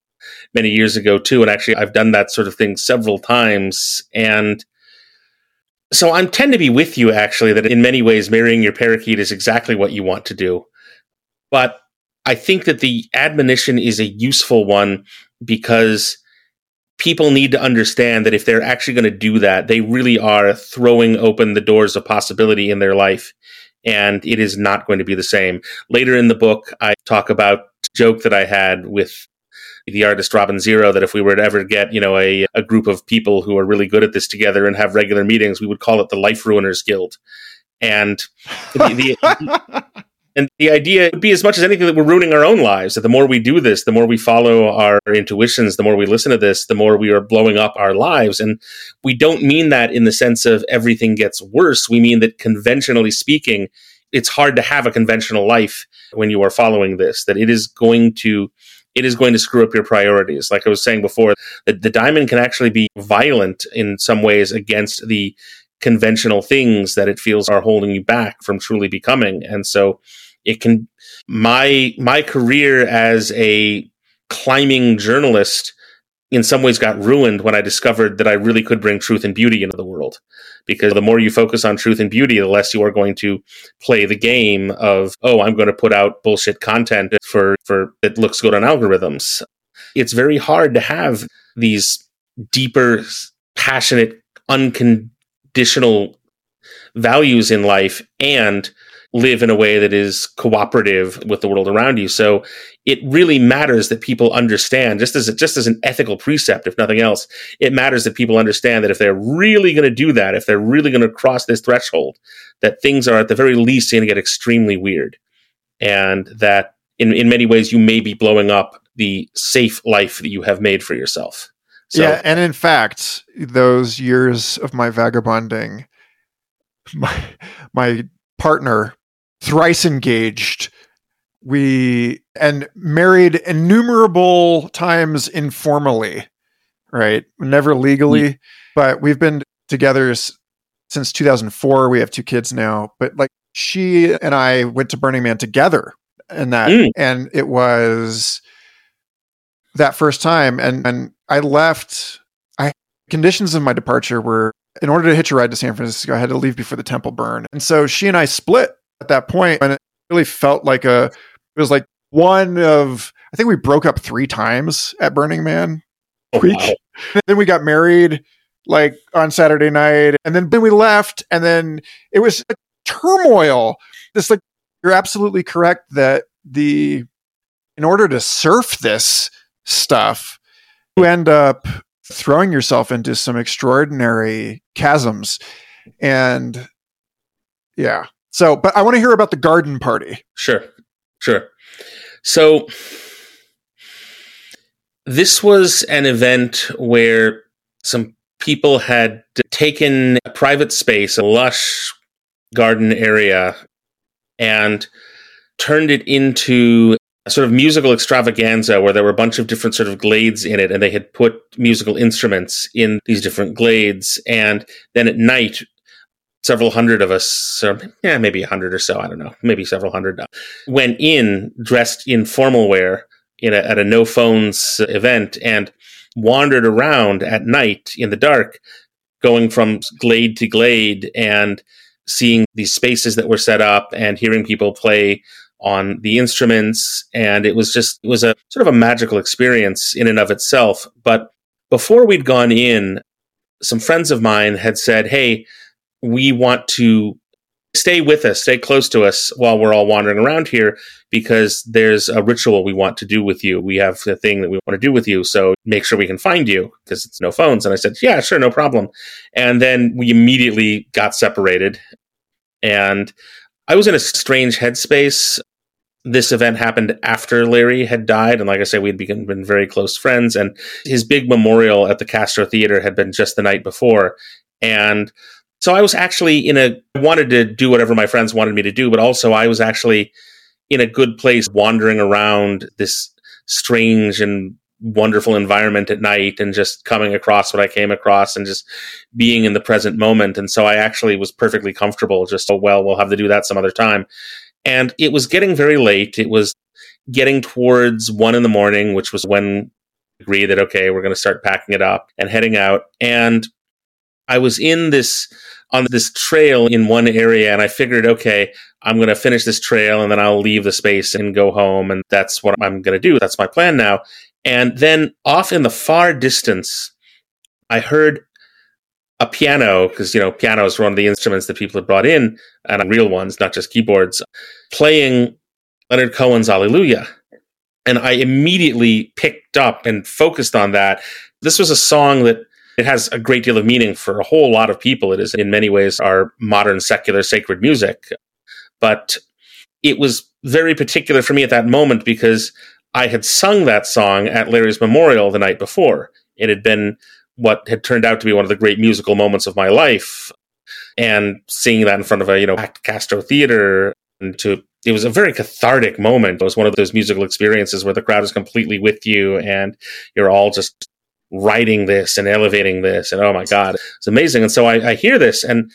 many years ago too, and actually I've done that sort of thing several times. And so I tend to be with you actually that in many ways marrying your parakeet is exactly what you want to do. But I think that the admonition is a useful one because people need to understand that if they're actually going to do that, they really are throwing open the doors of possibility in their life. And it is not going to be the same. Later in the book, I talk about joke that I had with the artist Robin Zero that if we were to ever get, you know, a, a group of people who are really good at this together and have regular meetings, we would call it the Life Ruiners Guild. And the, the (laughs) and the idea would be as much as anything that we're ruining our own lives. That the more we do this, the more we follow our intuitions, the more we listen to this, the more we are blowing up our lives. And we don't mean that in the sense of everything gets worse. We mean that conventionally speaking, it's hard to have a conventional life when you are following this, that it is going to it is going to screw up your priorities. Like I was saying before, that the daimon can actually be violent in some ways against the conventional things that it feels are holding you back from truly becoming. And so it can my my career as a climbing journalist in some ways got ruined when I discovered that I really could bring truth and beauty into the world. Because the more you focus on truth and beauty, the less you are going to play the game of, oh, I'm going to put out bullshit content for, for it looks good on algorithms. It's very hard to have these deeper, passionate, unconditional values in life and live in a way that is cooperative with the world around you. So it really matters that people understand, just as a, just as an ethical precept, if nothing else, it matters that people understand that if they're really going to do that, if they're really going to cross this threshold, that things are at the very least going to get extremely weird, and that in in many ways you may be blowing up the safe life that you have made for yourself. So, yeah, and in fact, those years of my vagabonding, (laughs) my my partner thrice engaged. We and married innumerable times informally, right? Never legally, mm. but we've been together since 2004. We have two kids now, but like she and I went to Burning Man together and that, mm. and it was that first time. And, and I left, I conditions of my departure were in order to hitch a ride to San Francisco, I had to leave before the temple burn And so she and I split at that point and it really felt like a it was like one of I think we broke up three times at Burning Man oh, week. Wow. (laughs) then we got married like on Saturday night and then then we left and then it was like turmoil. This like you're absolutely correct that the in order to surf this stuff you end up throwing yourself into some extraordinary chasms and yeah so, but I want to hear about the garden party. Sure. Sure. So, this was an event where some people had taken a private space, a lush garden area, and turned it into a sort of musical extravaganza where there were a bunch of different sort of glades in it and they had put musical instruments in these different glades and then at night several hundred of us, or yeah, maybe a hundred or so, I don't know, maybe several hundred, uh, went in dressed in formal wear in a, at a no phones event and wandered around at night in the dark, going from glade to glade and seeing these spaces that were set up and hearing people play on the instruments. And it was just, it was a sort of a magical experience in and of itself. But before we'd gone in, some friends of mine had said, Hey, we want to stay with us, stay close to us while we're all wandering around here because there's a ritual we want to do with you. We have a thing that we want to do with you. So make sure we can find you because it's no phones. And I said, yeah, sure, no problem. And then we immediately got separated. And I was in a strange headspace. This event happened after Larry had died. And like I said, we'd become, been very close friends. And his big memorial at the Castro Theater had been just the night before. And so I was actually in a wanted to do whatever my friends wanted me to do, but also I was actually in a good place wandering around this strange and wonderful environment at night and just coming across what I came across and just being in the present moment. And so I actually was perfectly comfortable just, oh, well, we'll have to do that some other time. And it was getting very late. It was getting towards one in the morning, which was when we agreed that, okay, we're going to start packing it up and heading out. And I was in this on this trail in one area and I figured, okay, I'm going to finish this trail and then I'll leave the space and go home. And that's what I'm going to do. That's my plan now. And then off in the far distance, I heard a piano because, you know, pianos were one of the instruments that people had brought in and real ones, not just keyboards, playing Leonard Cohen's Hallelujah. And I immediately picked up and focused on that. This was a song that it has a great deal of meaning for a whole lot of people. It is, in many ways, our modern secular sacred music. But it was very particular for me at that moment because I had sung that song at Larry's memorial the night before. It had been what had turned out to be one of the great musical moments of my life. And seeing that in front of a, you know, packed Castro Theater and to it was a very cathartic moment. It was one of those musical experiences where the crowd is completely with you and you're all just writing this and elevating this and oh my god it's amazing and so I, I, hear this and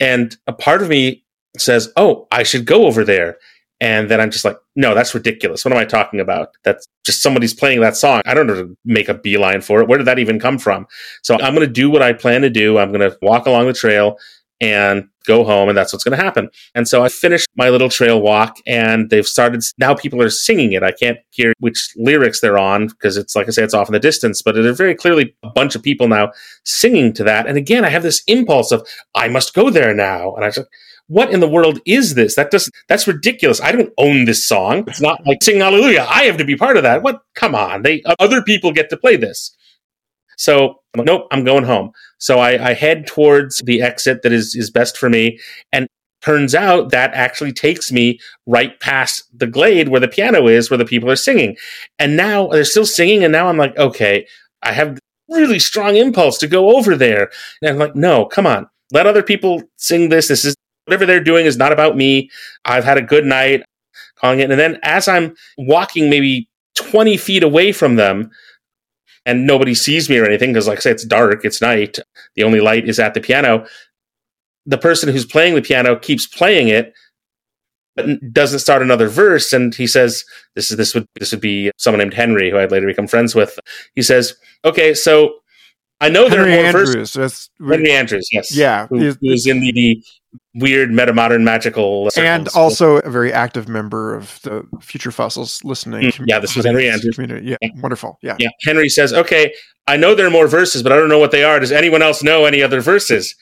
and a part of me says oh i should go over there And then I'm just like, no, that's ridiculous. What am I talking about? That's just somebody's playing that song. I don't know to make a beeline for it. Where did that even come from? So I'm going to do what I plan to do. I'm going to walk along the trail and go home and that's what's going to happen. And so I finished my little trail walk and they've started now people are singing it. I can't hear which lyrics they're on because it's like I say it's off in the distance, but there's very clearly a bunch of people now singing to that. And again, I have this impulse of I must go there now. And I just what in the world is this? That doesn't that's ridiculous. I don't own this song. It's not like sing hallelujah. I have to be part of that. What come on. They other people get to play this. So I'm like, nope, I'm going home. So I, I head towards the exit that is, is best for me. And turns out that actually takes me right past the glade where the piano is, where the people are singing. And now they're still singing. And now I'm like, okay, I have really strong impulse to go over there. And I'm like, no, come on. Let other people sing this. This is whatever they're doing is not about me. I've had a good night calling it. And then as I'm walking maybe 20 feet away from them, and nobody sees me or anything because, like I say, it's dark, it's night. The only light is at the piano. The person who's playing the piano keeps playing it, but doesn't start another verse. And he says, "This is this would this would be someone named Henry, who I'd later become friends with." He says, "Okay, so I know Henry there are more Andrews. verses." That's, Henry Andrews, yes, yeah, who, he's- who is in the, weird metamodern magical circles. and also a very active member of the Future Fossils listening. Mm, yeah, this was Henry Andrews. Community. Yeah, Yeah. wonderful. Yeah. Yeah. Henry says, okay, I know there are more verses, but I don't know what they are. Does anyone else know any other verses?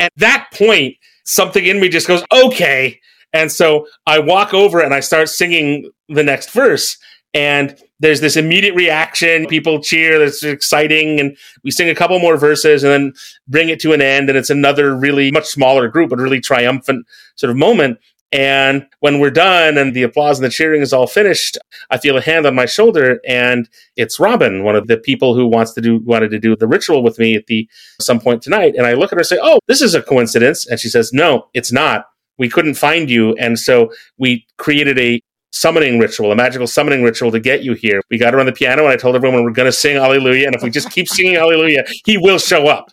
At that point, something in me just goes, okay. And so I walk over and I start singing the next verse. And there's this immediate reaction. People cheer. It's exciting. And we sing a couple more verses and then bring it to an end. And it's another really much smaller group, but really triumphant sort of moment. And when we're done and the applause and the cheering is all finished, I feel a hand on my shoulder and it's Robin, one of the people who wants to do wanted to do the ritual with me at the some point tonight. And I look at her and say, "Oh, this is a coincidence." And she says, "No, it's not. We couldn't find you, and so we created a summoning ritual, a magical summoning ritual to get you here. We got her on the piano, and I told everyone we're going to sing Hallelujah, and if we just keep singing Hallelujah, he will show up."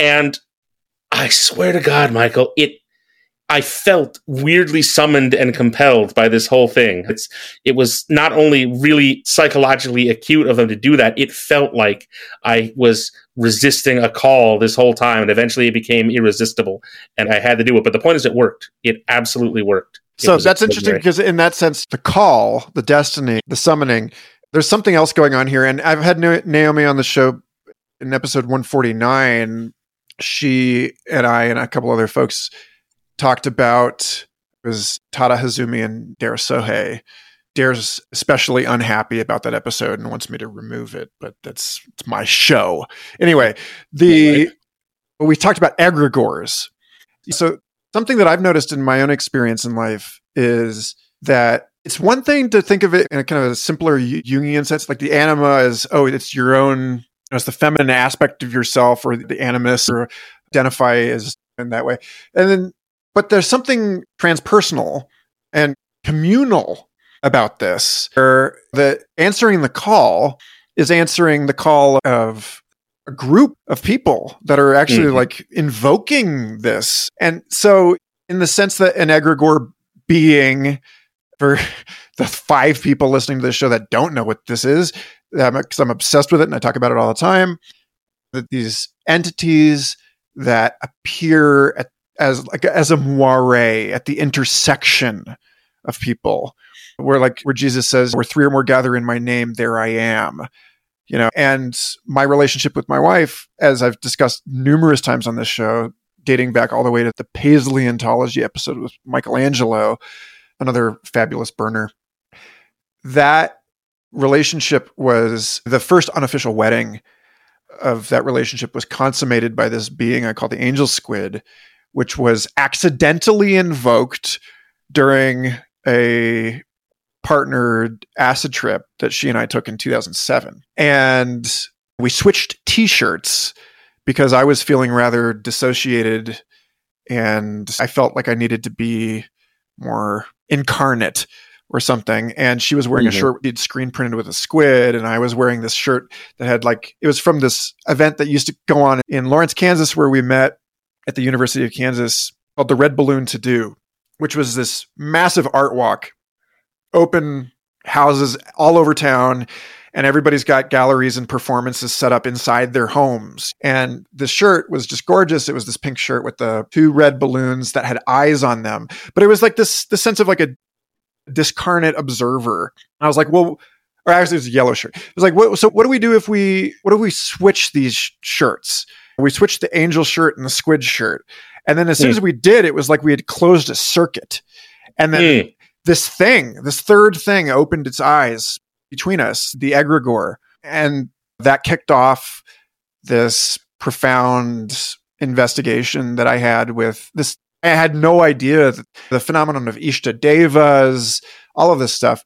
And I swear to God, Michael, it I felt weirdly summoned and compelled by this whole thing. It's it was not only really psychologically acute of them to do that, it felt like I was resisting a call this whole time and eventually it became irresistible and I had to do it. But the point is it worked. It absolutely worked. So that's interesting because in that sense, the call, the destiny, the summoning, there's something else going on here. And I've had Naomi on the show in episode 149. She and I and a couple other folks talked about it was Tada Hozumi and Dare Sohei. Dare's especially unhappy about that episode and wants me to remove it, but that's it's my show. Anyway, the we talked about egregores. So something that I've noticed in my own experience in life is that it's one thing to think of it in a kind of a simpler Jungian sense, like the anima is, oh, it's your own, it's the feminine aspect of yourself or the animus or identify as in that way. And then, but there's something transpersonal and communal about this, where the answering the call is answering the call of a group of people that are actually Mhm. like invoking this. And so, in the sense that an egregore being, for (laughs) the five people listening to this show that don't know what this is, because I'm obsessed with it and I talk about it all the time, that these entities that appear at, as like as a moire at the intersection of people, where like where Jesus says, "Where three or more gather in my name, there I am." You know and my relationship with my wife as i've discussed numerous times on this show dating back all the way to the paleontology episode with michelangelo another fabulous burner that relationship was the first unofficial wedding of that relationship was consummated by this being i call the angel squid which was accidentally invoked during a partnered acid trip that she and I took in 2007. And we switched t shirts because I was feeling rather dissociated and I felt like I needed to be more incarnate or something. And she was wearing Mhm. a shirt we'd screen printed with a squid, and I was wearing this shirt that had like it was from this event that used to go on in Lawrence, Kansas, where we met at the University of Kansas called the Red Balloon to Do, which was this massive art walk open houses all over town and everybody's got galleries and performances set up inside their homes. And the shirt was just gorgeous. It was this pink shirt with the two red balloons that had eyes on them. But it was like this the sense of like a discarnate observer. And I was like, well, or actually it was a yellow shirt. It was like, what, so what do we do if we what if we switch these sh- shirts? We switched the angel shirt and the squid shirt. And then as soon mm. as we did, it was like we had closed a circuit. And then mm. This thing, this third thing opened its eyes between us, the egregore. And that kicked off this profound investigation that I had with this. I had no idea the phenomenon of Ishta Devas, all of this stuff.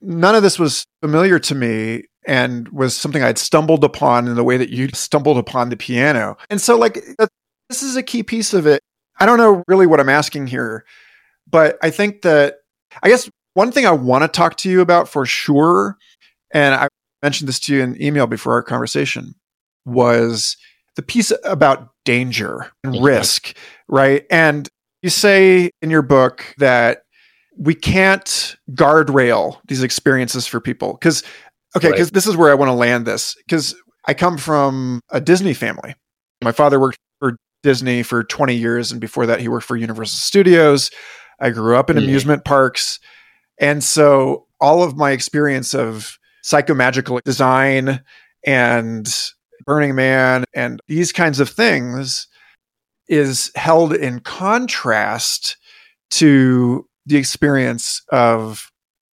None of this was familiar to me and was something I'd stumbled upon in the way that you stumbled upon the piano. And so, like, this is a key piece of it. I don't know really what I'm asking here, but I think that I guess one thing I want to talk to you about for sure, and I mentioned this to you in email before our conversation, was the piece about danger and risk, right? And you say in your book that we can't guardrail these experiences for people because okay because right. this is where i want to land this because i come from a disney family my father worked for disney for 20 years and before that he worked for universal studios i grew up in yeah. amusement parks and so all of my experience of psychomagical design and burning man and these kinds of things is held in contrast to the experience of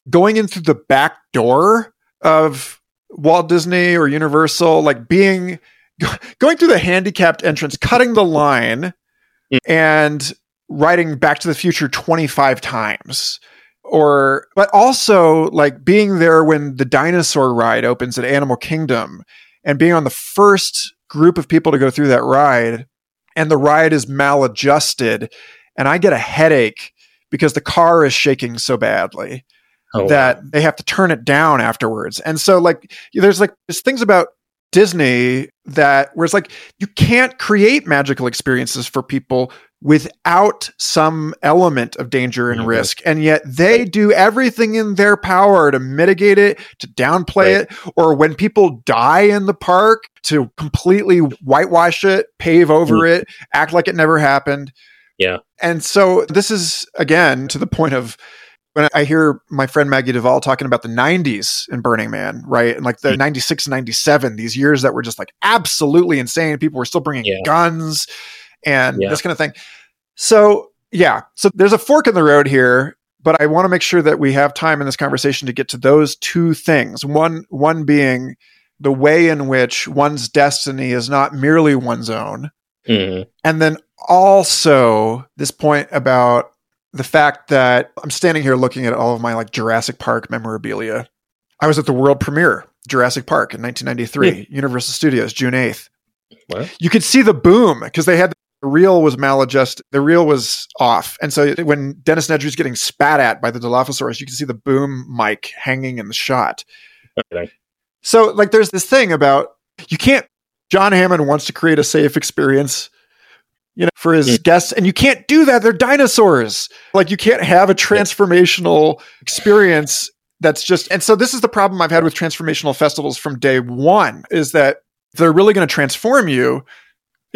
going in through the back door of Walt Disney or Universal, like being (laughs) going through the handicapped entrance, cutting the line, and riding Back to the Future 25 times. Or, but also like being there when the dinosaur ride opens at Animal Kingdom and being on the first group of people to go through that ride, and the ride is maladjusted, and I get a headache because the car is shaking so badly oh, that they have to turn it down afterwards. And so like there's like there's things about Disney that where it's like you can't create magical experiences for people without some element of danger and mm-hmm. risk. And yet they do everything in their power to mitigate it, to downplay right. it, or when people die in the park to completely whitewash it, pave over mm-hmm. it, act like it never happened. Yeah. And so this is again to the point of when I hear my friend Maggie Duvall talking about the 90s in Burning Man, right? And like the mm-hmm. 96, 97, these years that were just like absolutely insane. People were still bringing yeah. guns and yeah. this kind of thing. So, yeah. So there's a fork in the road here, but I want to make sure that we have time in this conversation to get to those two things. One one being the way in which one's destiny is not merely one's own. Mm-hmm. And then also this point about the fact that I'm standing here looking at all of my like Jurassic Park memorabilia. I was at the world premiere, Jurassic Park in 1993, yeah. Universal Studios, June 8th. What? You could see the boom because they had the reel was maladjusted. The reel was off. And so when Dennis Nedry's getting spat at by the Dilophosaurus, you can see the boom mic hanging in the shot. Okay. So like there's this thing about you can't John Hammond wants to create a safe experience you know, for his mm. guests. And you can't do that. They're dinosaurs. Like you can't have a transformational experience that's just and so this is the problem I've had with transformational festivals from day one is that they're really going to transform you.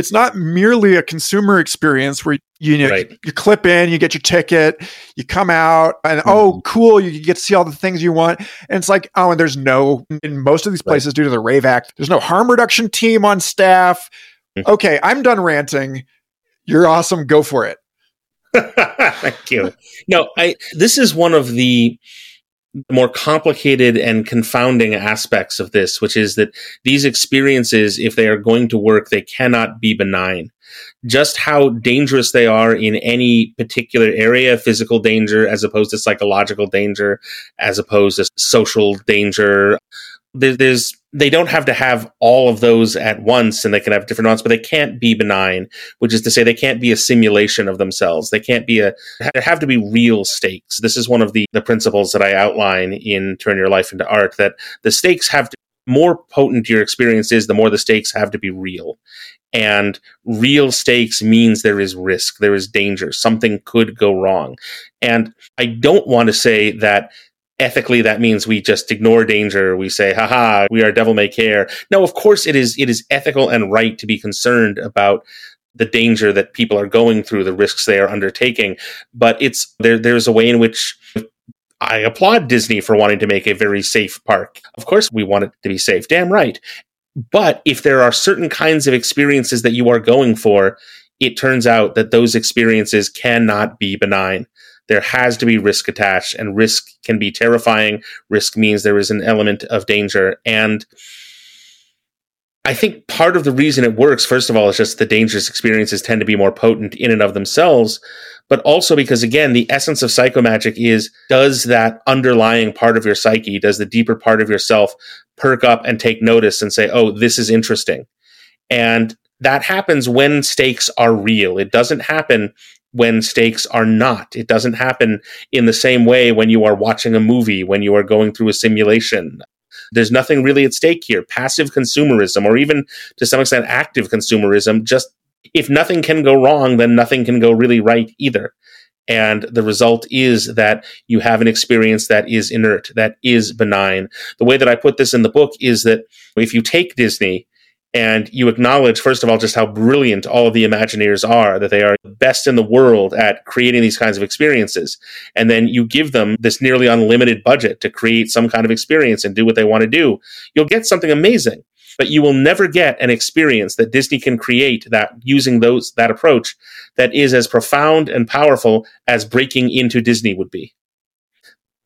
It's not merely a consumer experience where you you, know, right. you clip in, you get your ticket, you come out, and mm-hmm. oh, cool, you get to see all the things you want. And it's like, oh, and there's no in most of these places right. due to the Rave Act, there's no harm reduction team on staff. Mm-hmm. Okay, I'm done ranting. You're awesome. Go for it. (laughs) Thank you. No, I this is one of the more complicated and confounding aspects of this, which is that these experiences, if they are going to work, they cannot be benign. Just how dangerous they are in any particular area, physical danger as opposed to psychological danger, as opposed to social danger, there's they don't have to have all of those at once and they can have different ones but they can't be benign which is to say they can't be a simulation of themselves they can't be a they have to be real stakes this is one of the the principles that i outline in turn your life into art that the stakes have to more potent your experience is, the more the stakes have to be real. And real stakes means there is risk, there is danger, something could go wrong. And I don't want to say that ethically that means we just ignore danger we say haha we are devil may care no of course it is it is ethical and right to be concerned about the danger that people are going through the risks they are undertaking but it's there there's a way in which I applaud Disney for wanting to make a very safe park. Of course, we want it to be safe. Damn right. But if there are certain kinds of experiences that you are going for, it turns out that those experiences cannot be benign. There has to be risk attached, and risk can be terrifying. Risk means there is an element of danger. And I think part of the reason it works, first of all, is just the dangerous experiences tend to be more potent in and of themselves but also because again, the essence of psychomagic is does that underlying part of your psyche, does the deeper part of yourself perk up and take notice and say, oh, this is interesting. And that happens when stakes are real. It doesn't happen when stakes are not. It doesn't happen in the same way when you are watching a movie, when you are going through a simulation. There's nothing really at stake here. Passive consumerism, or even to some extent active consumerism, just if nothing can go wrong, then nothing can go really right either. And the result is that you have an experience that is inert, that is benign. The way that I put this in the book is that if you take Disney and you acknowledge, first of all, just how brilliant all of the Imagineers are, that they are the best in the world at creating these kinds of experiences. And then you give them this nearly unlimited budget to create some kind of experience and do what they want to do. You'll get something amazing but you will never get an experience that Disney can create that using those that approach that is as profound and powerful as breaking into Disney would be.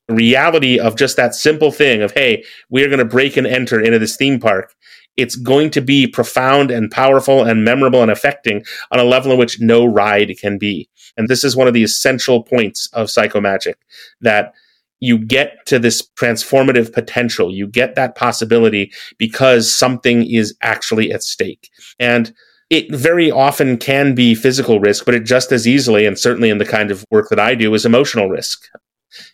The reality of just that simple thing of hey, we're going to break and enter into this theme park. It's going to be profound and powerful and memorable and affecting on a level in which no ride can be. And this is one of the essential points of psychomagic that you get to this transformative potential. You get that possibility because something is actually at stake. And it very often can be physical risk, but it just as easily, and certainly in the kind of work that I do, is emotional risk.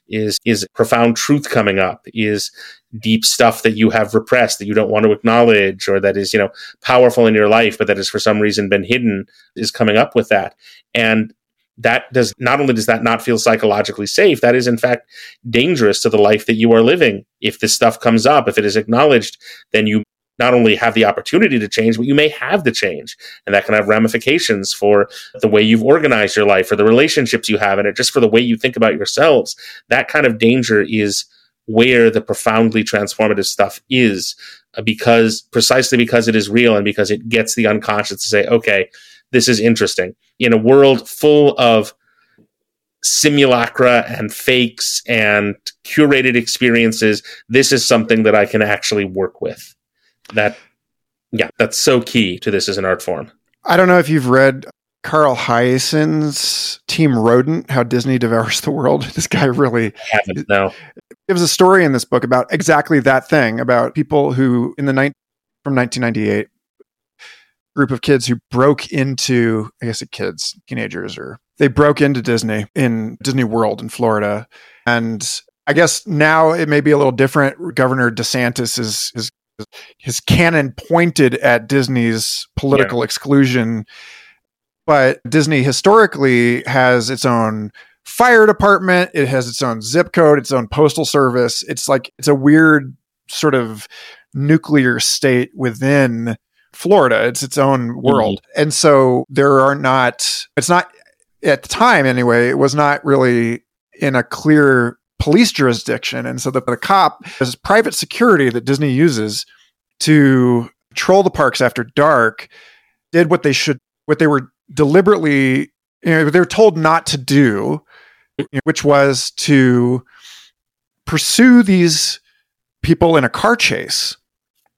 Is is profound truth coming up? Is deep stuff that you have repressed that you don't want to acknowledge, or that is you know powerful in your life, but that has for some reason been hidden, is coming up with that. And that does not only does that not feel psychologically safe, that is in fact dangerous to the life that you are living. If this stuff comes up, if it is acknowledged, then you not only have the opportunity to change, but you may have the change. And that can have ramifications for the way you've organized your life, for the relationships you have in it, just for the way you think about yourselves. That kind of danger is where the profoundly transformative stuff is uh, because precisely because it is real and because it gets the unconscious to say, okay, this is interesting. In a world full of simulacra and fakes and curated experiences, this is something that I can actually work with. That, yeah, that's so key to this as an art form. I don't know if you've read Carl Hiaasen's Team Rodent, How Disney Devours the World. (laughs) This guy really I haven't, no. gives a story in this book about exactly that thing about people who in the night from 1998 group of kids who broke into, I guess, kids, teenagers, or they broke into Disney in Disney World in Florida. And I guess now it may be a little different. Governor DeSantis is, is his cannon pointed at Disney's political yeah. exclusion. But Disney historically has its own fire department, it has its own zip code, its own postal service. It's like it's a weird sort of nuclear state within Florida. It's its own world. Mm-hmm. And so there are not, it's not, at the time anyway, it was not really in a clear police jurisdiction. And so the, the cop, this private security that Disney uses to patrol the parks after dark, did what they should, what they were deliberately, you know, they were told not to do, which was to pursue these people in a car chase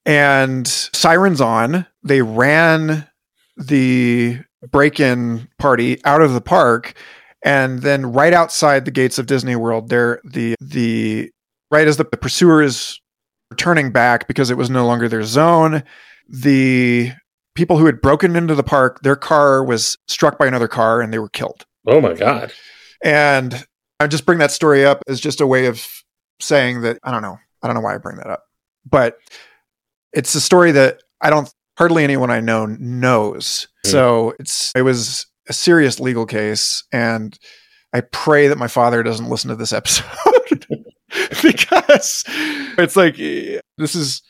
and sirens on. They ran the break in party out of the park. And then right outside the gates of Disney World, there the the right as the pursuer is returning back because it was no longer their zone, the people who had broken into the park, their car was struck by another car and they were killed. Oh my god. And I just bring that story up as just a way of saying that I don't know. I don't know why I bring that up. But it's a story that I don't hardly anyone I know knows. Mm. So it's it was a serious legal case, and I pray that my father doesn't listen to this episode (laughs) because it's like this is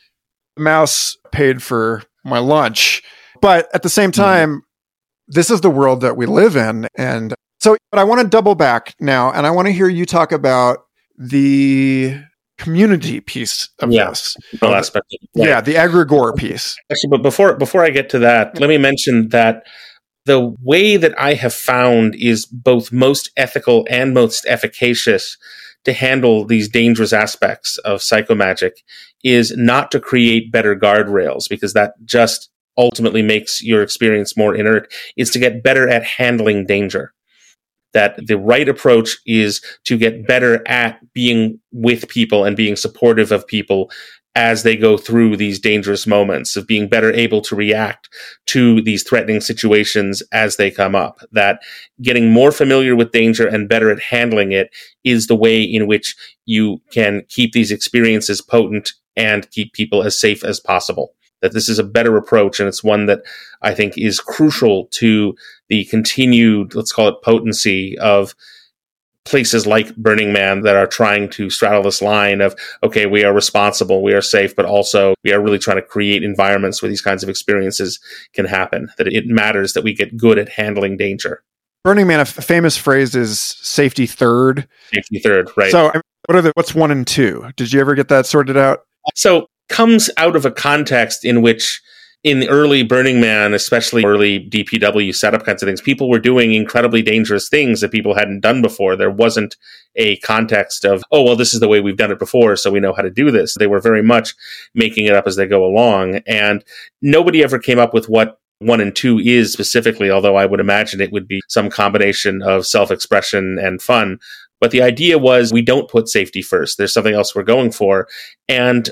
the mouse paid for my lunch, but at the same mm. time, mm. this is the world that we live in, and so. But I want to double back now, and I want to hear you talk about the community piece of yeah, this. aspect. Right. Yeah, the egregore piece. Actually, but before before I get to that, let me mention that the way that I have found is both most ethical and most efficacious to handle these dangerous aspects of psychomagic is not to create better guardrails because that just ultimately makes your experience more inert. Is to get better at handling danger that the right approach is to get better at being with people and being supportive of people as they go through these dangerous moments of being better able to react to these threatening situations as they come up that getting more familiar with danger and better at handling it is the way in which you can keep these experiences potent and keep people as safe as possible. That this is a better approach and it's one that I think is crucial to the continued, let's call it potency of places like Burning Man that are trying to straddle this line of, okay, we are responsible, we are safe, but also we are really trying to create environments where these kinds of experiences can happen, that it matters that we get good at handling danger. Burning Man, a famous phrase is safety third. Safety third, right. So what are the, what's one and two? Did you ever get that sorted out? So comes out of a context in which in the early Burning Man, especially early DPW setup kinds of things, people were doing incredibly dangerous things that people hadn't done before. There wasn't a context of, oh, well, this is the way we've done it before, so we know how to do this. They were very much making it up as they go along. And nobody ever came up with what one and two is specifically, although I would imagine it would be some combination of self expression and fun. But the idea was we don't put safety first. There's something else we're going for. And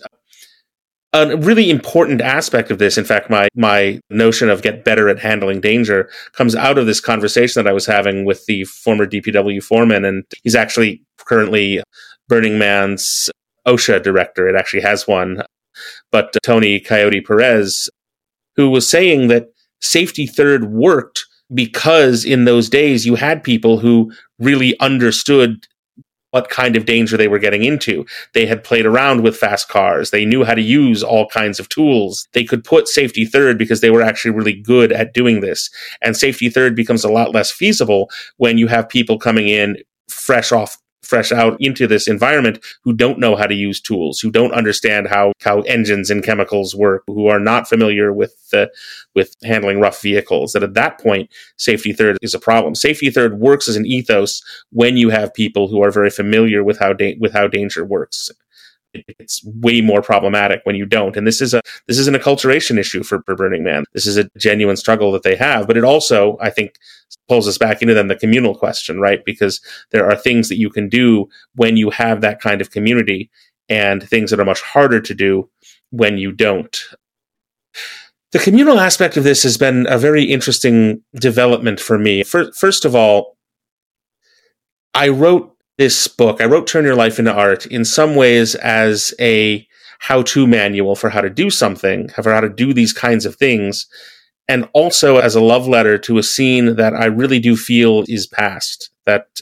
a really important aspect of this, in fact, my my notion of get better at handling danger comes out of this conversation that I was having with the former DPW foreman, and he's actually currently Burning Man's OSHA director. It actually has one, but Tony Coyote Perez, who was saying that safety third worked because in those days you had people who really understood what kind of danger they were getting into. They had played around with fast cars. They knew how to use all kinds of tools. They could put safety third because they were actually really good at doing this. And safety third becomes a lot less feasible when you have people coming in fresh off fresh out into this environment who don't know how to use tools, who don't understand how, how engines and chemicals work, who are not familiar with the, with handling rough vehicles. That at that point, safety third is a problem. Safety third works as an ethos when you have people who are very familiar with how da- with how danger works it's way more problematic when you don't. And this is a this is an acculturation issue for, for Burning Man. This is a genuine struggle that they have, but it also, I think, pulls us back into then the communal question, right? Because there are things that you can do when you have that kind of community, and things that are much harder to do when you don't. The communal aspect of this has been a very interesting development for me. First of all, I wrote this book. I wrote Turn Your Life into Art in some ways as a how to manual for how to do something, for how to do these kinds of things, and also as a love letter to a scene that I really do feel is past. That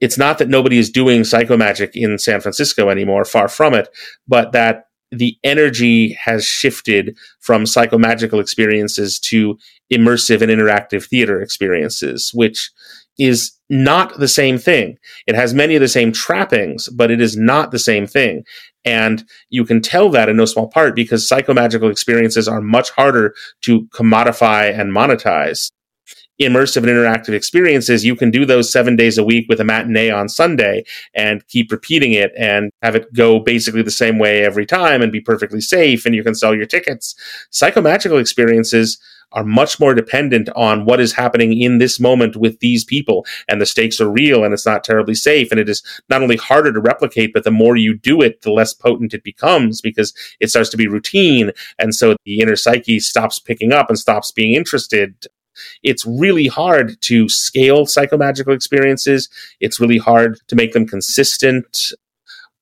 it's not that nobody is doing psychomagic in San Francisco anymore, far from it, but that the energy has shifted from psychomagical experiences to immersive and interactive theater experiences, which is not the same thing. It has many of the same trappings, but it is not the same thing. And you can tell that in no small part because psychomagical experiences are much harder to commodify and monetize. Immersive and interactive experiences, you can do those seven days a week with a matinee on Sunday and keep repeating it and have it go basically the same way every time and be perfectly safe and you can sell your tickets. Psychomagical experiences, are much more dependent on what is happening in this moment with these people. And the stakes are real and it's not terribly safe. And it is not only harder to replicate, but the more you do it, the less potent it becomes because it starts to be routine. And so the inner psyche stops picking up and stops being interested it's really hard to scale psychomagical experiences. It's really hard to make them consistent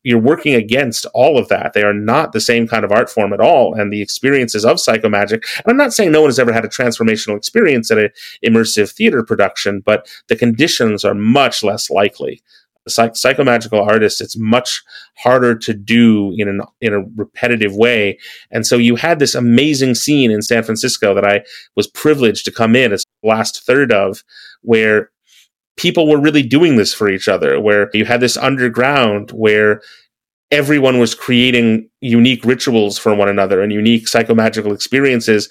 you're working against all of that. They are not the same kind of art form at all. And the experiences of psychomagic, and I'm not saying no one has ever had a transformational experience at an immersive theater production, but the conditions are much less likely. Psych- psychomagical artists, it's much harder to do in an in a repetitive way. And so you had this amazing scene in San Francisco that I was privileged to come in as last third of, where people were really doing this for each other, where you had this underground where everyone was creating unique rituals for one another and unique psychomagical experiences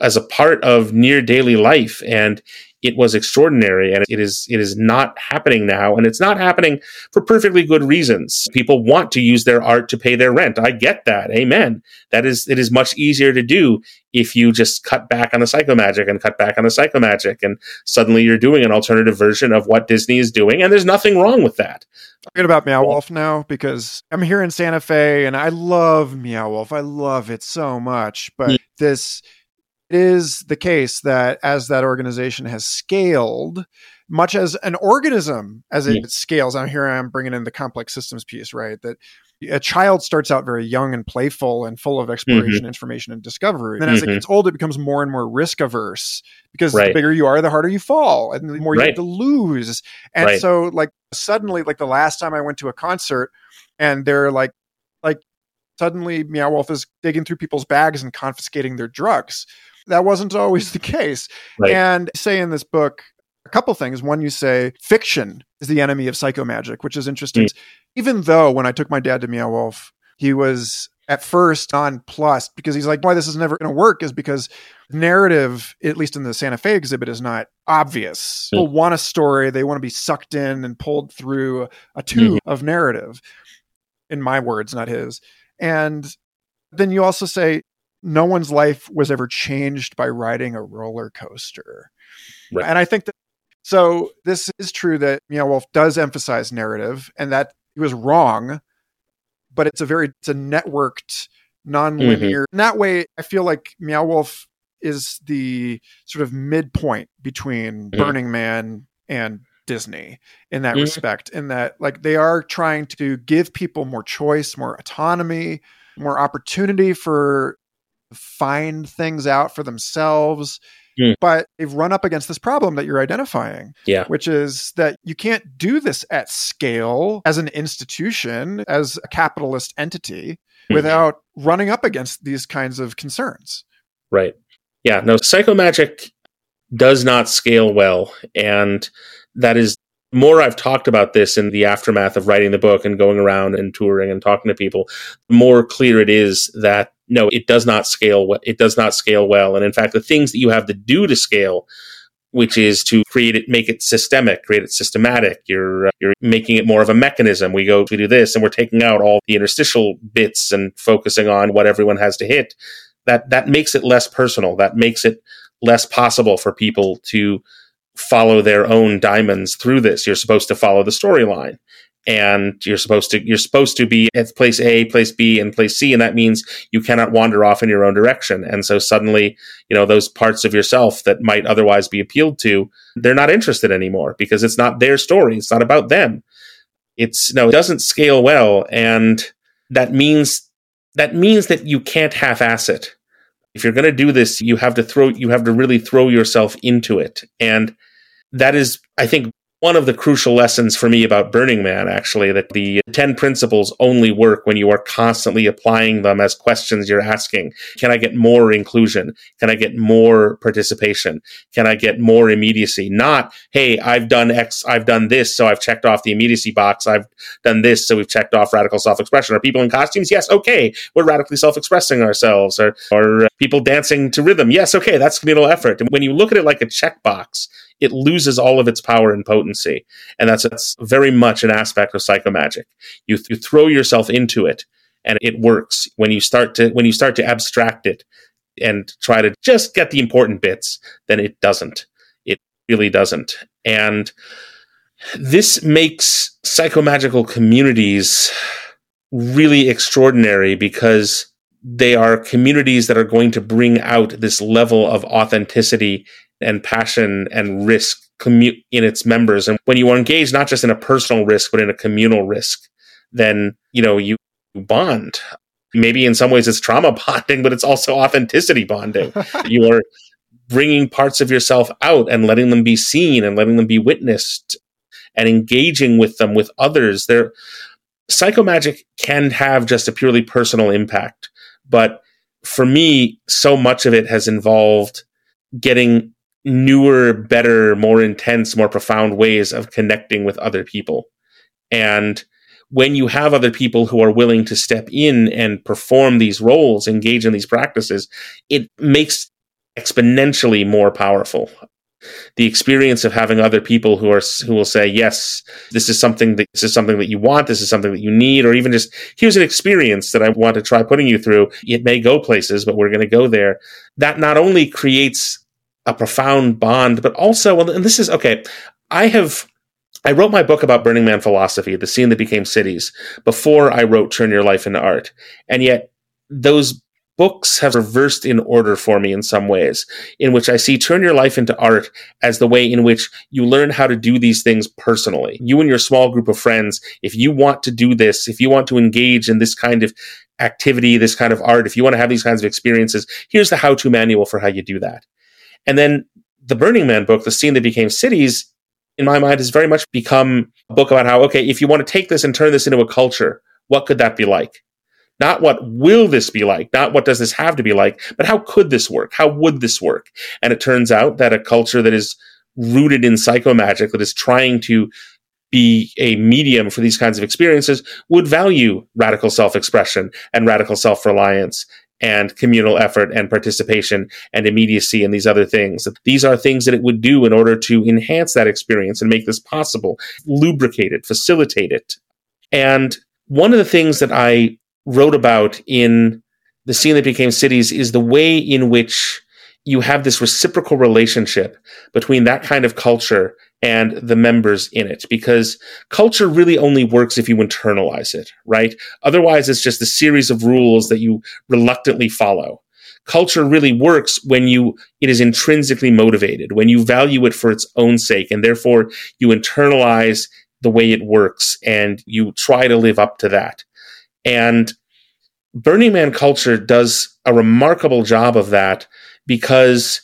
as a part of near daily life. And it was extraordinary and it is it is not happening now and it's not happening for perfectly good reasons people want to use their art to pay their rent i get that amen that is it is much easier to do if you just cut back on the psychomagic and cut back on the psychomagic and suddenly you're doing an alternative version of what disney is doing and there's nothing wrong with that talking about Meow Wolf now because I'm here in Santa Fe and I love Meow Wolf. I love it so much. But mm. this is the case that as that organization has scaled, much as an organism as it yeah. scales, I'm here I am bringing in the complex systems piece, right? That a child starts out very young and playful and full of exploration, mm-hmm. information, and discovery. And then as mm-hmm. it gets old, it becomes more and more risk averse because right. the bigger you are, the harder you fall, and the more right. you have to lose. And right. so, like suddenly, like the last time I went to a concert, and they're like, like suddenly, Meow Wolf is digging through people's bags and confiscating their drugs. That wasn't always the case. Right. And say in this book, a couple things. One, you say fiction is the enemy of psychomagic, which is interesting. Mm. Even though when I took my dad to Meow Wolf, he was at first nonplussed because he's like, why this is never going to work is because narrative, at least in the Santa Fe exhibit, is not obvious. Mm. People want a story, they want to be sucked in and pulled through a tube mm-hmm. of narrative. In my words, not his. And then you also say no one's life was ever changed by riding a roller coaster. Right. And I think that so this is true that Meow Wolf does emphasize narrative and that he was wrong, but it's a very it's a networked, non-linear. Mm-hmm. In that way, I feel like Meow Wolf is the sort of midpoint between mm-hmm. Burning Man and Disney in that mm-hmm. respect, in that like they are trying to give people more choice, more autonomy, more opportunity for find things out for themselves. Mm. But they've run up against this problem that you're identifying, yeah. which is that you can't do this at scale as an institution, as a capitalist entity, mm. without running up against these kinds of concerns. Right. Yeah. No, psychomagic does not scale well. And that is more I've talked about this in the aftermath of writing the book and going around and touring and talking to people, the more clear it is that no, it does not scale. It does not scale well. And in fact, the things that you have to do to scale, which is to create it, make it systemic, create it systematic. You're uh, you're making it more of a mechanism. We go to do this, and we're taking out all the interstitial bits and focusing on what everyone has to hit. That that makes it less personal. That makes it less possible for people to follow their own daimons through this. You're supposed to follow the storyline and you're supposed to you're supposed to be at place A, place B, and place C, and that means you cannot wander off in your own direction. And so suddenly, you know, those parts of yourself that might otherwise be appealed to, they're not interested anymore because it's not their story. It's not about them. It's no, it doesn't scale well, and that means that means that you can't half-ass it. If you're going to do this, you have to throw you have to really throw yourself into it, and that is, I think, one of the crucial lessons for me about Burning Man, actually, that the 10 principles only work when you are constantly applying them as questions you're asking. Can I get more inclusion? Can I get more participation? Can I get more immediacy? Not, hey, I've done X, I've done this, so I've checked off the immediacy box. I've done this, so we've checked off radical self expression. Are people in costumes? Yes, okay, we're radically self expressing ourselves. Or, people dancing to rhythm? Yes, okay, that's communal effort. And when you look at it like a checkbox, it loses all of its power and potency. And that's, that's very much an aspect of psychomagic. You, you throw yourself into it and it works when you start to, when you start to abstract it and try to just get the important bits, then it doesn't. It really doesn't. And this makes psychomagical communities really extraordinary because they are communities that are going to bring out this level of authenticity and passion and risk commu- in its members. And when you are engaged not just in a personal risk, but in a communal risk, then you know you bond. Maybe in some ways it's trauma (laughs) bonding but it's also authenticity bonding. (laughs) You are bringing parts of yourself out and letting them be seen and letting them be witnessed and engaging with them with others. There psychomagic can have just a purely personal impact but for me so much of it has involved getting newer better more intense more profound ways of connecting with other people and when you have other people who are willing to step in and perform these roles, engage in these practices, it makes exponentially more powerful. The experience of having other people who are who will say, "Yes, this is something that this is something that you want. This is something that you need," or even just here's an experience that I want to try putting you through. It may go places, but we're going to go there. That not only creates a profound bond, but also, well, and this is okay. I have I wrote my book about Burning Man philosophy, the scene that became cities, before I wrote Turn Your Life into Art. And yet, those books have reversed in order for me in some ways, in which I see Turn Your Life into Art as the way in which you learn how to do these things personally. You and your small group of friends, if you want to do this, if you want to engage in this kind of activity, this kind of art, if you want to have these kinds of experiences, here's the how to manual for how you do that. And then the Burning Man book, the scene that became cities, in my mind, has very much become a book about how, okay, if you want to take this and turn this into a culture, what could that be like? Not what will this be like, not what does this have to be like, but how could this work? How would this work? And it turns out that a culture that is rooted in psychomagic, that is trying to be a medium for these kinds of experiences, would value radical self expression and radical self reliance and communal effort and participation and immediacy and these other things. These are things that it would do in order to enhance that experience and make this possible, lubricate it, facilitate it. And one of the things that I wrote about in the scene that became cities is the way in which you have this reciprocal relationship between that kind of culture and the members in it because culture really only works if you internalize it, right? Otherwise, it's just a series of rules that you reluctantly follow. Culture really works when you, it is intrinsically motivated, when you value it for its own sake, and therefore you internalize the way it works and you try to live up to that. And Burning Man culture does a remarkable job of that because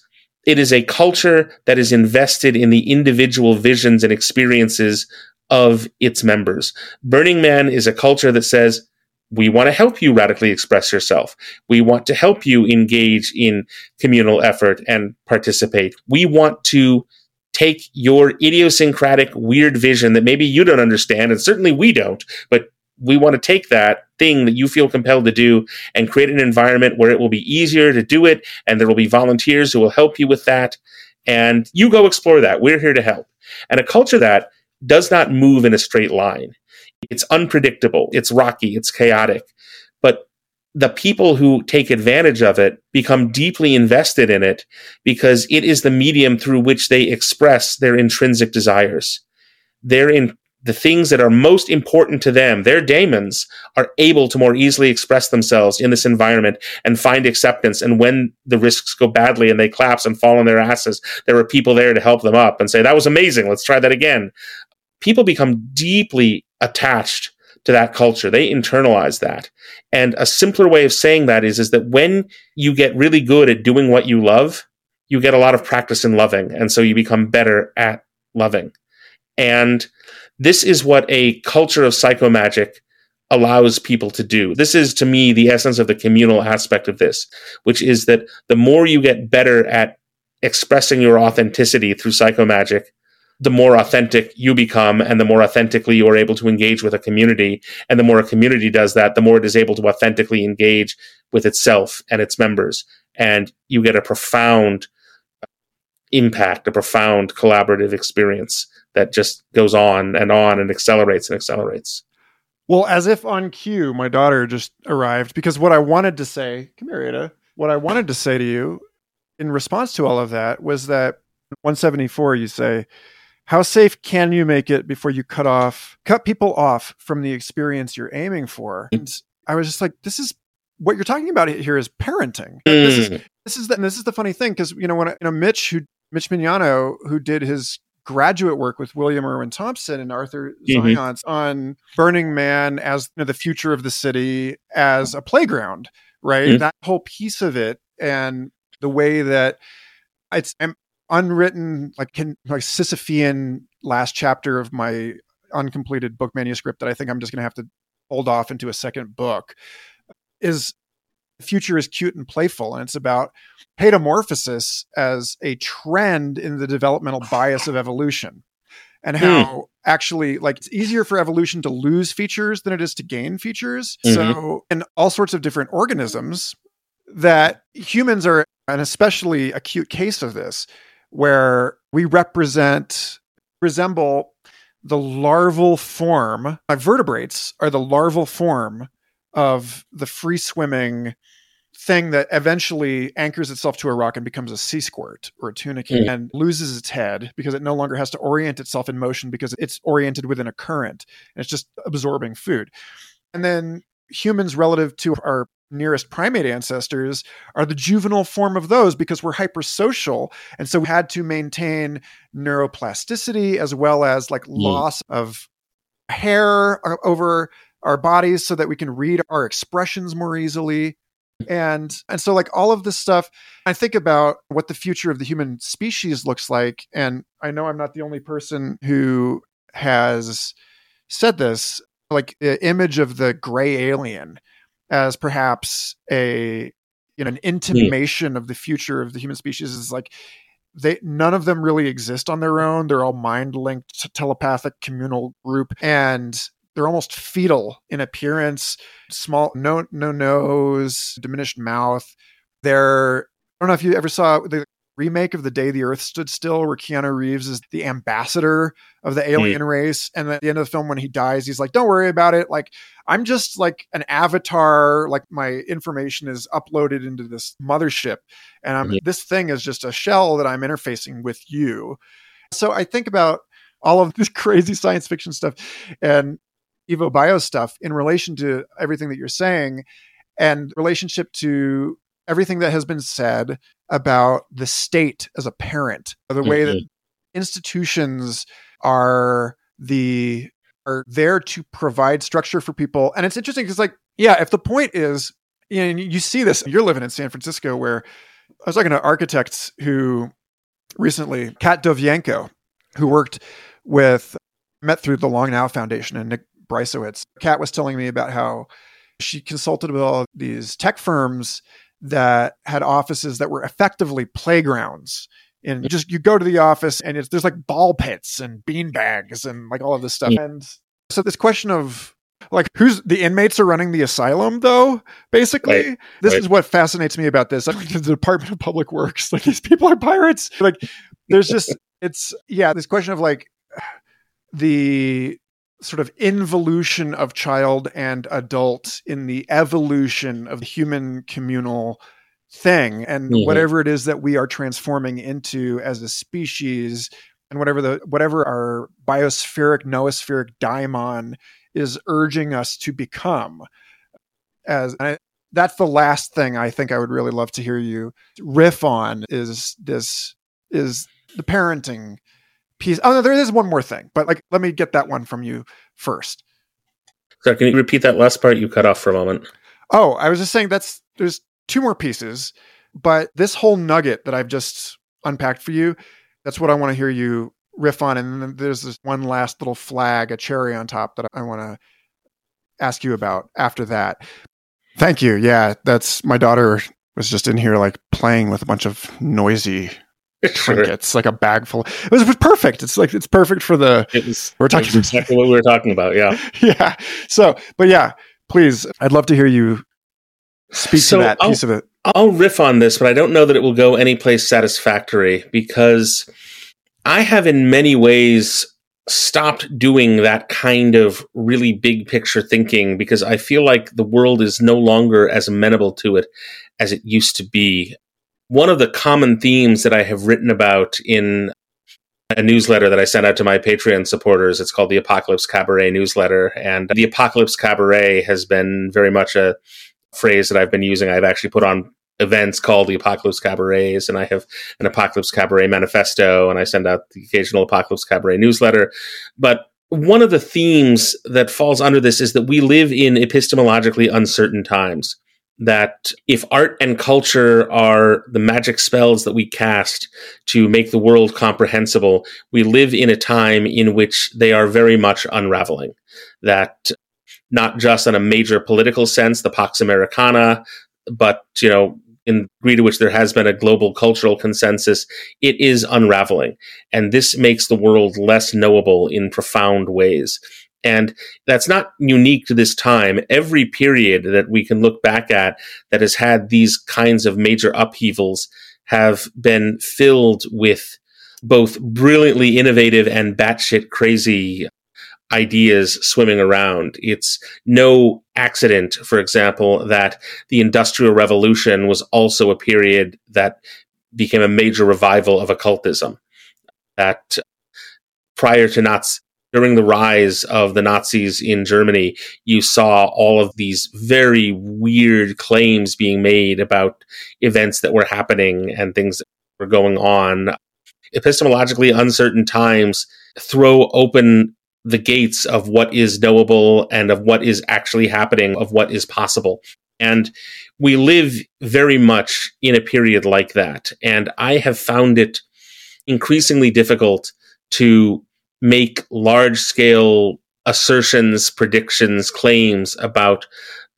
it is a culture that is invested in the individual visions and experiences of its members. Burning Man is a culture that says, we want to help you radically express yourself. We want to help you engage in communal effort and participate. We want to take your idiosyncratic, weird vision that maybe you don't understand, and certainly we don't, but we want to take that thing that you feel compelled to do and create an environment where it will be easier to do it and there will be volunteers who will help you with that. And you go explore that. We're here to help. And a culture that does not move in a straight line. It's unpredictable. It's rocky. It's chaotic. But the people who take advantage of it become deeply invested in it because it is the medium through which they express their intrinsic desires. They're in the things that are most important to them, their daimons, are able to more easily express themselves in this environment and find acceptance. And when the risks go badly and they collapse and fall on their asses, there are people there to help them up and say, That was amazing. Let's try that again. People become deeply attached to that culture. They internalize that. And a simpler way of saying that is, is that when you get really good at doing what you love, you get a lot of practice in loving. And so you become better at loving. And this is what a culture of psychomagic allows people to do. This is to me the essence of the communal aspect of this, which is that the more you get better at expressing your authenticity through psychomagic, the more authentic you become and the more authentically you are able to engage with a community. And the more a community does that, the more it is able to authentically engage with itself and its members. And you get a profound impact, a profound collaborative experience that just goes on and on and accelerates and accelerates. Well, as if on cue, my daughter just arrived because what I wanted to say, come here, Ada, what I wanted to say to you in response to all of that was that 174, you say, how safe can you make it before you cut off, cut people off from the experience you're aiming for? And I was just like, this is what you're talking about here is parenting. Mm. This is this is the, this is the funny thing because you know when you know Mitch who Mitch Mignano who did his graduate work with William Irwin Thompson and Arthur mm-hmm. on Burning Man as you know, the future of the city as a playground, right? Mm-hmm. That whole piece of it and the way that it's an unwritten, like, can, like Sisyphean last chapter of my uncompleted book manuscript that I think I'm just going to have to hold off into a second book is future is cute and playful and it's about paedomorphosis as a trend in the developmental (laughs) bias of evolution and hmm. how mm. actually like it's easier for evolution to lose features than it is to gain features mm-hmm. so in all sorts of different organisms that humans are an especially acute case of this where we represent resemble the larval form uh, vertebrates are the larval form of the free swimming thing that eventually anchors itself to a rock and becomes a sea squirt or a tunic mm. and loses its head because it no longer has to orient itself in motion because it's oriented within a current and it's just absorbing food. And then humans relative to our nearest primate ancestors are the juvenile form of those because we're hypersocial and so we had to maintain neuroplasticity as well as like mm. loss of hair uh, over our bodies so that we can read our expressions more easily. And and so like all of this stuff i think about what the future of the human species looks like. And i know i'm not the only person who has said this like the image of the gray alien as perhaps a you know an hmm. intimation of the future of the human species is like they none of them really exist on their own. They're all mind linked telepathic communal group. And they're almost fetal in appearance, small, no, no nose, diminished mouth. They're, I don't know if you ever saw the remake of The Day the Earth Stood Still, where Keanu Reeves is the ambassador of the alien mm. race. And at the end of the film, when he dies, he's like, don't worry about it. Like, I'm just like an avatar. Like, my information is uploaded into this mothership. And I'm, mm. this thing is just a shell that I'm interfacing with you. So I think about all of (laughs) this crazy science fiction stuff. And Evo Bio stuff in relation to everything that you're saying and relationship to everything that has been said about the state as a parent, the way that mm-hmm. institutions are the are there to provide structure for people. And it's interesting because like, yeah, if the point is, you know, you see this, you're living in San Francisco where I was talking to architects who recently, Kat Dovzhenko, who worked with met through the Long Now Foundation and Nick Brysiewicz. Kat was telling me about how she consulted with all these tech firms that had offices that were effectively playgrounds. And you just you go to the office and it's there's like ball pits and bean bags and like all of this stuff. Yeah. And so this question of like who's the inmates are running the asylum though basically right. this right. is what fascinates me about this (laughs) like the department of public works like these people are pirates like there's just it's yeah this question of like the sort of involution of child and adult in the evolution of the human communal thing and mm-hmm. whatever it is that we are transforming into as a species and whatever the whatever our biospheric noospheric daimon is urging us to become as I, that's the last thing i think i would really love to hear you riff on is this is the parenting piece. Oh no, there is one more thing, but like let me get that one from you first. So can you repeat that last part you cut off for a moment? Oh, I was just saying that's there's two more pieces, but this whole nugget that I've just unpacked for you, that's what I want to hear you riff on. And then there's this one last little flag, a cherry on top that I want to ask you about after that. Thank you. Yeah, that's my daughter was just in here like playing with a bunch of noisy trinkets, like a bag full. It was, it was, perfect. It's like it's perfect for the. Was. We're talking exactly what we were talking about. Yeah. (laughs) yeah. So, but yeah, please, I'd love to hear you speak so to that I'll, piece of it. I'll riff on this, but I don't know that it will go anyplace satisfactory because I have, in many ways, stopped doing that kind of really big picture thinking because I feel like the world is no longer as amenable to it as it used to be one of the common themes that I have written about in a newsletter that I sent out to my Patreon supporters. It's called the Apocalypse Cabaret newsletter. And the Apocalypse Cabaret has been very much a phrase that I've been using. I've actually put on events called the Apocalypse Cabarets, and I have an Apocalypse Cabaret manifesto, and I send out the occasional Apocalypse Cabaret newsletter. But one of the themes that falls under this is that we live in epistemologically uncertain times. That if art and culture are the magic spells that we cast to make the world comprehensible, we live in a time in which they are very much unraveling. That not just on a major political sense, the Pax Americana, but you know in degree to which there has been a global cultural consensus, it is unraveling. And this makes the world less knowable in profound ways. And that's not unique to this time. Every period that we can look back at that has had these kinds of major upheavals have been filled with both brilliantly innovative and batshit crazy ideas swimming around. It's no accident, for example, that the Industrial Revolution was also a period that became a major revival of occultism. That prior to Nazi, during the rise of the Nazis in Germany, you saw all of these very weird claims being made about events that were happening and things that were going on. Epistemologically uncertain times throw open the gates of what is knowable and of what is actually happening, of what is possible. And we live very much in a period like that. And I have found it increasingly difficult to make large scale assertions, predictions, claims about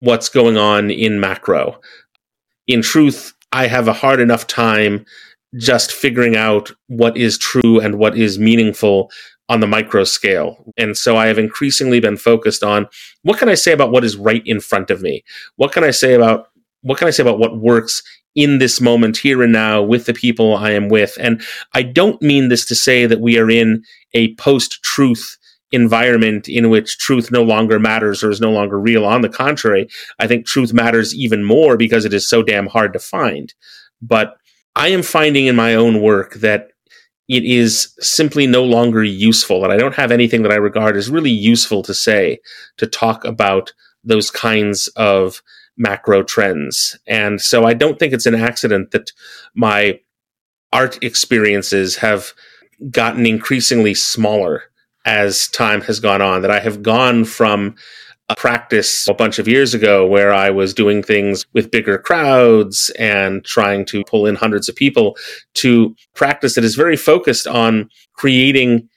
what's going on in macro. In truth, I have a hard enough time just figuring out what is true and what is meaningful on the micro scale. And so I have increasingly been focused on what can I say about what is right in front of me? What can I say about what can I say about what works in this moment here and now with the people I am with? And I don't mean this to say that we are in a post truth environment in which truth no longer matters or is no longer real. On the contrary, I think truth matters even more because it is so damn hard to find. But I am finding in my own work that it is simply no longer useful. And I don't have anything that I regard as really useful to say to talk about those kinds of macro trends. And so I don't think it's an accident that my art experiences have gotten increasingly smaller as time has gone on, that I have gone from a practice a bunch of years ago where I was doing things with bigger crowds and trying to pull in hundreds of people to practice that is very focused on creating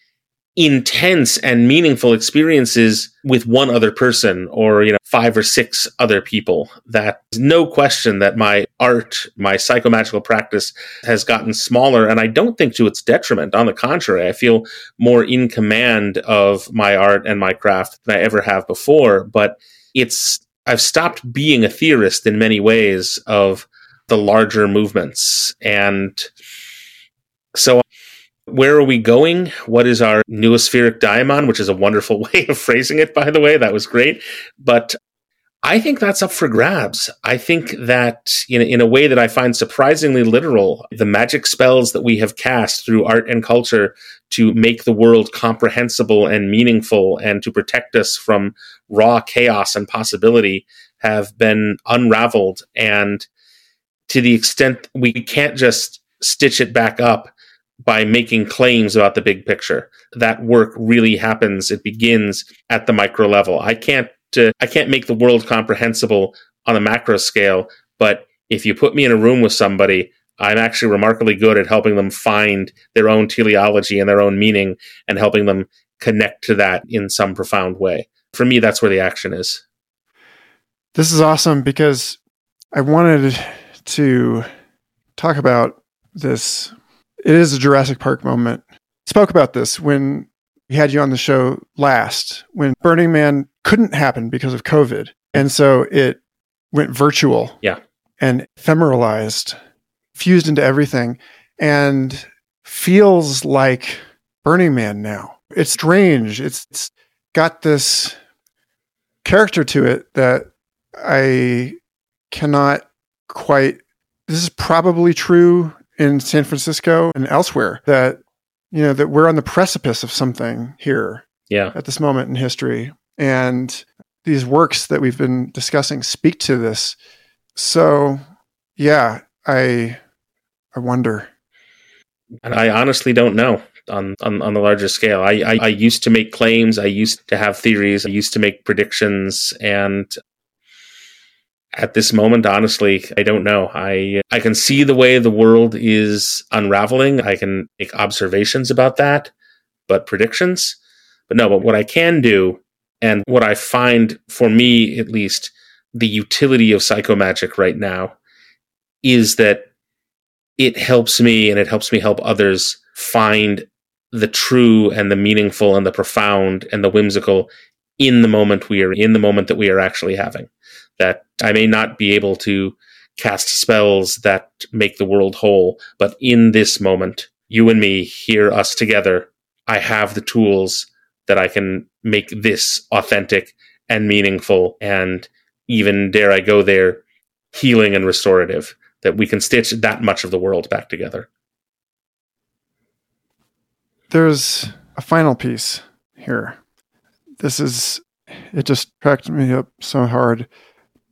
intense and meaningful experiences with one other person or you know five or six other people that no question that my art my psychomagical practice has gotten smaller. And i don't think to its detriment. On the contrary i feel more in command of my art and my craft than i ever have before. But it's i've stopped being a theorist in many ways of the larger movements. And so where are we going? What is our noospheric daimon, which is a wonderful (laughs) way of phrasing it, by the way. That was great. But I think that's up for grabs. I think that in, in a way that I find surprisingly literal, the magic spells that we have cast through art and culture to make the world comprehensible and meaningful and to protect us from raw chaos and possibility have been unraveled. And to the extent we can't just stitch it back up by making claims about the big picture. That work really happens. It begins at the micro level. I can't uh, I can't make the world comprehensible on a macro scale, but if you put me in a room with somebody, I'm actually remarkably good at helping them find their own teleology and their own meaning and helping them connect to that in some profound way. For me, that's where the action is. This is awesome because I wanted to talk about this it is a Jurassic Park moment. Spoke about this when we had you on the show last, when Burning Man couldn't happen because of COVID. And so it went virtual. Yeah. And ephemeralized, fused into everything, and feels like Burning Man now. It's strange. It's, it's got this character to it that I cannot quite. This is probably true in San Francisco and elsewhere that you know that we're on the precipice of something here yeah at this moment in history and these works that we've been discussing speak to this so yeah, I I wonder. And I honestly don't know on, on, on the larger scale. I, I, I used to make claims. I used to have theories. I used to make predictions. And at this moment, honestly, I don't know. I I can see the way the world is unraveling. I can make observations about that, but predictions. But no, but what I can do, and what I find for me at least, the utility of psychomagic right now is that it helps me and it helps me help others find the true and the meaningful and the profound and the whimsical in the moment we are in the moment that we are actually having. That I may not be able to cast spells that make the world whole, but in this moment, you and me, here, us together, I have the tools that I can make this authentic and meaningful and even, dare I go there, healing and restorative that we can stitch that much of the world back together. There's a final piece here. This is, it just cracked me up so hard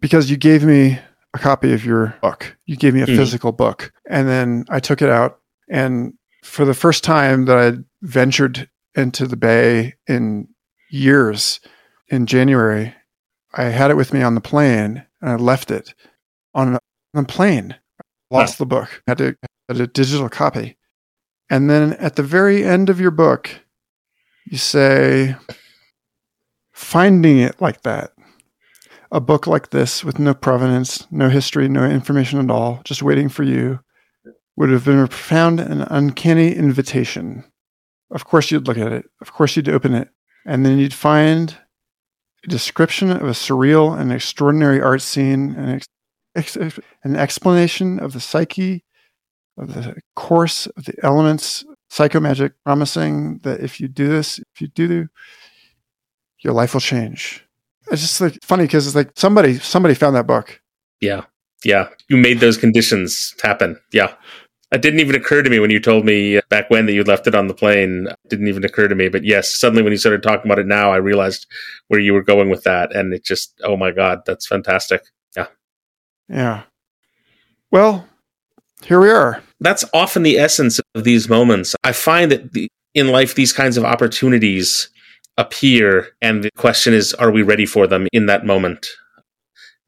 because you gave me a copy of your book. You gave me a mm-hmm. physical book. And then I took it out. And for the first time that I ventured into the Bay in years, in January, I had it with me on the plane and I left it on the plane lost the book. Had to had a digital copy. And then at the very end of your book, you say, finding it like that, a book like this with no provenance, no history, no information at all, just waiting for you, would have been a profound and uncanny invitation. Of course, you'd look at it. Of course, you'd open it. And then you'd find a description of a surreal and extraordinary art scene, and ex- an explanation of the psyche, of the course of the elements, psychomagic, promising that if you do this, if you do, your life will change. It's just like funny because it's like somebody somebody found that book. Yeah, yeah. You made those conditions happen. Yeah. It didn't even occur to me when you told me uh, back when that you left it on the plane. It didn't even occur to me. But yes, suddenly when you started talking about it now, I realized where you were going with that. And it just, oh my God, that's fantastic. Yeah. Yeah. Well, here we are. That's often the essence of these moments. I find that the, in life, these kinds of opportunities appear, and the question is, are we ready for them in that moment?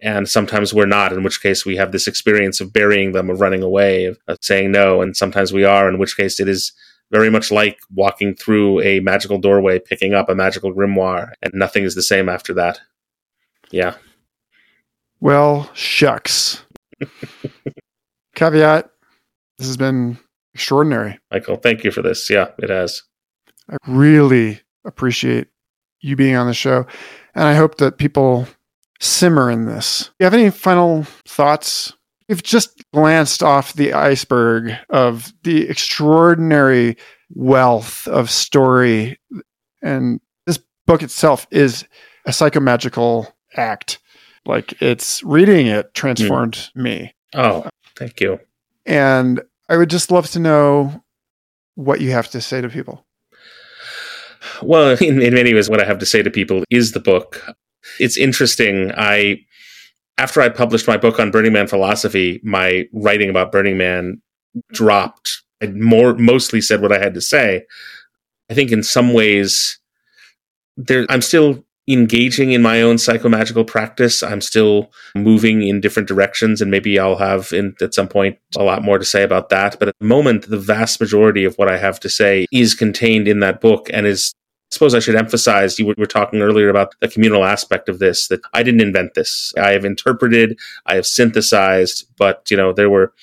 And sometimes we're not, in which case we have this experience of burying them, of running away, of, of saying no. And sometimes we are, in which case it is very much like walking through a magical doorway, picking up a magical grimoire, and nothing is the same after that. Yeah. Well, shucks. (laughs) Caveat this has been extraordinary. Michael, thank you for this. Yeah, it has. I really appreciate you being on the show. And I hope that people simmer in this. You have any final thoughts? You've just glanced off the iceberg of the extraordinary wealth of story. And this book itself is a psychomagical act. Like it's reading it transformed mm. me. Oh, thank you. And I would just love to know what you have to say to people. Well, (laughs) in, in many ways, what I have to say to people is the book. It's interesting. I, after I published my book on Burning Man philosophy, my writing about Burning Man dropped. I more mostly said what I had to say. I think in some ways, there I'm still engaging in my own psychomagical practice. I'm still moving in different directions, and maybe I'll have in, at some point a lot more to say about that. But at the moment, the vast majority of what I have to say is contained in that book and is. I suppose I should emphasize you were talking earlier about the communal aspect of this that I didn't invent this. I have interpreted, I have synthesized, but you know, there were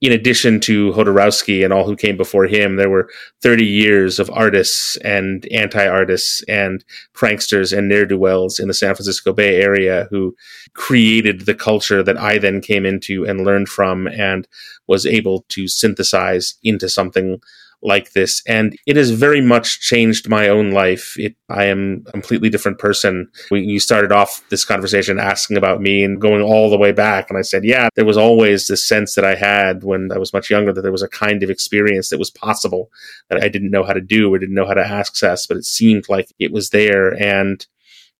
in addition to Jodorowsky and all who came before him, there were 30 years of artists and anti artists and pranksters and ne'er do wells in the San Francisco Bay Area who created the culture that I then came into and learned from and was able to synthesize into something like this. And it has very much changed my own life. It, I am a completely different person. We, you started off this conversation asking about me and going all the way back. And I said, yeah, there was always this sense that I had when I was much younger that there was a kind of experience that was possible that I didn't know how to do or didn't know how to access, but it seemed like it was there. And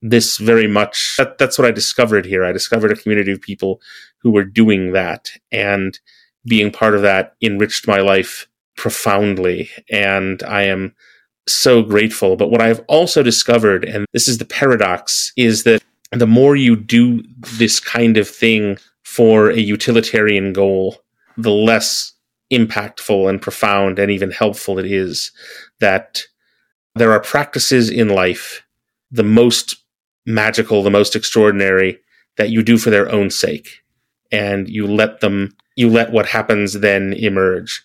this very much that, that's what I discovered here. I discovered a community of people who were doing that and being part of that enriched my life profoundly. And I am so grateful. But what I've also discovered, and this is the paradox, is that the more you do this kind of thing for a utilitarian goal, the less impactful and profound and even helpful it is that there are practices in life, the most magical, the most extraordinary, that you do for their own sake. And you let them, you let what happens then emerge.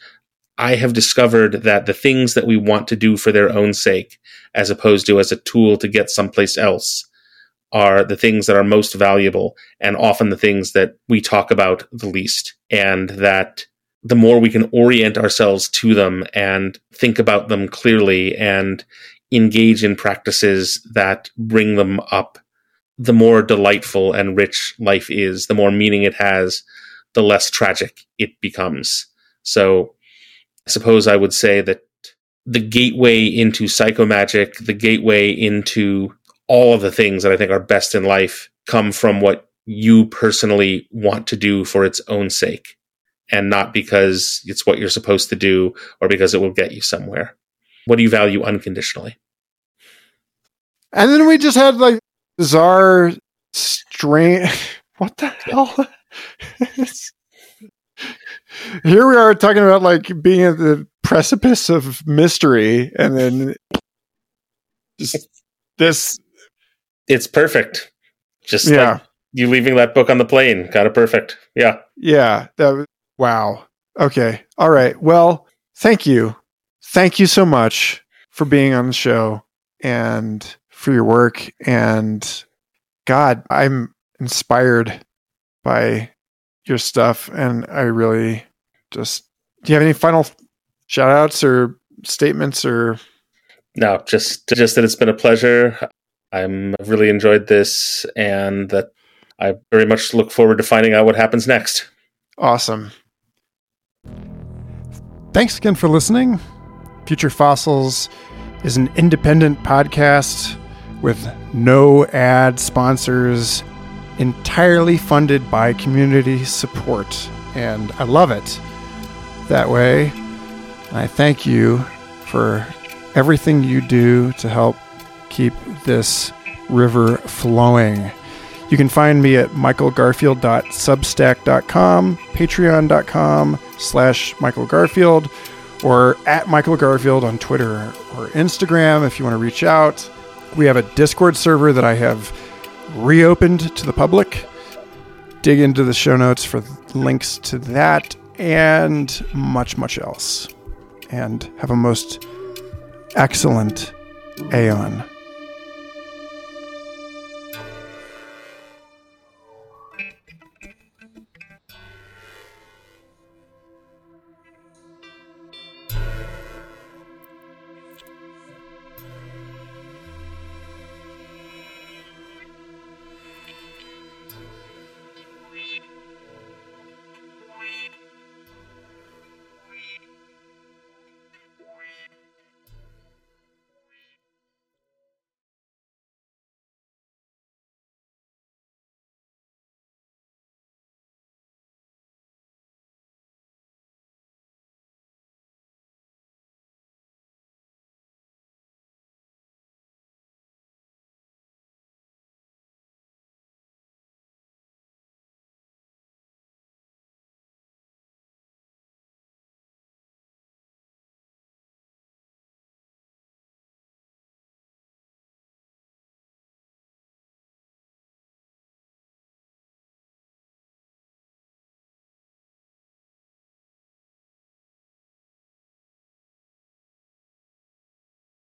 I have discovered that the things that we want to do for their own sake, as opposed to as a tool to get someplace else, are the things that are most valuable and often the things that we talk about the least. And that the more we can orient ourselves to them and think about them clearly and engage in practices that bring them up, the more delightful and rich life is, the more meaning it has, the less tragic it becomes. So suppose I would say that the gateway into psychomagic, the gateway into all of the things that I think are best in life come from what you personally want to do for its own sake and not because it's what you're supposed to do or because it will get you somewhere. What do you value unconditionally? And then we just had like bizarre, strange. (laughs) What the hell? (laughs) Here we are talking about like being at the precipice of mystery, and then just this. It's perfect. Just yeah. like you leaving that book on the plane. Got it perfect. Yeah. Yeah. That Wow. Okay. All right. Well, thank you. Thank you so much for being on the show and for your work. And God, I'm inspired by your stuff. And I really just, do you have any final shout outs or statements or? No, just, just that it's been a pleasure. I'm I've really enjoyed this and that I very much look forward to finding out what happens next. Awesome. Thanks again for listening. Future Fossils is an independent podcast with no ad sponsors, entirely funded by community support. And I love it that way. I thank you for everything you do to help keep this river flowing. You can find me at michaelgarfield.substack.com, patreon.com slash michaelgarfield, or at Michael Garfield on Twitter or Instagram if you want to reach out. We have a Discord server that I have reopened to the public. Dig into the show notes for links to that and much, much else. And have a most excellent Aeon.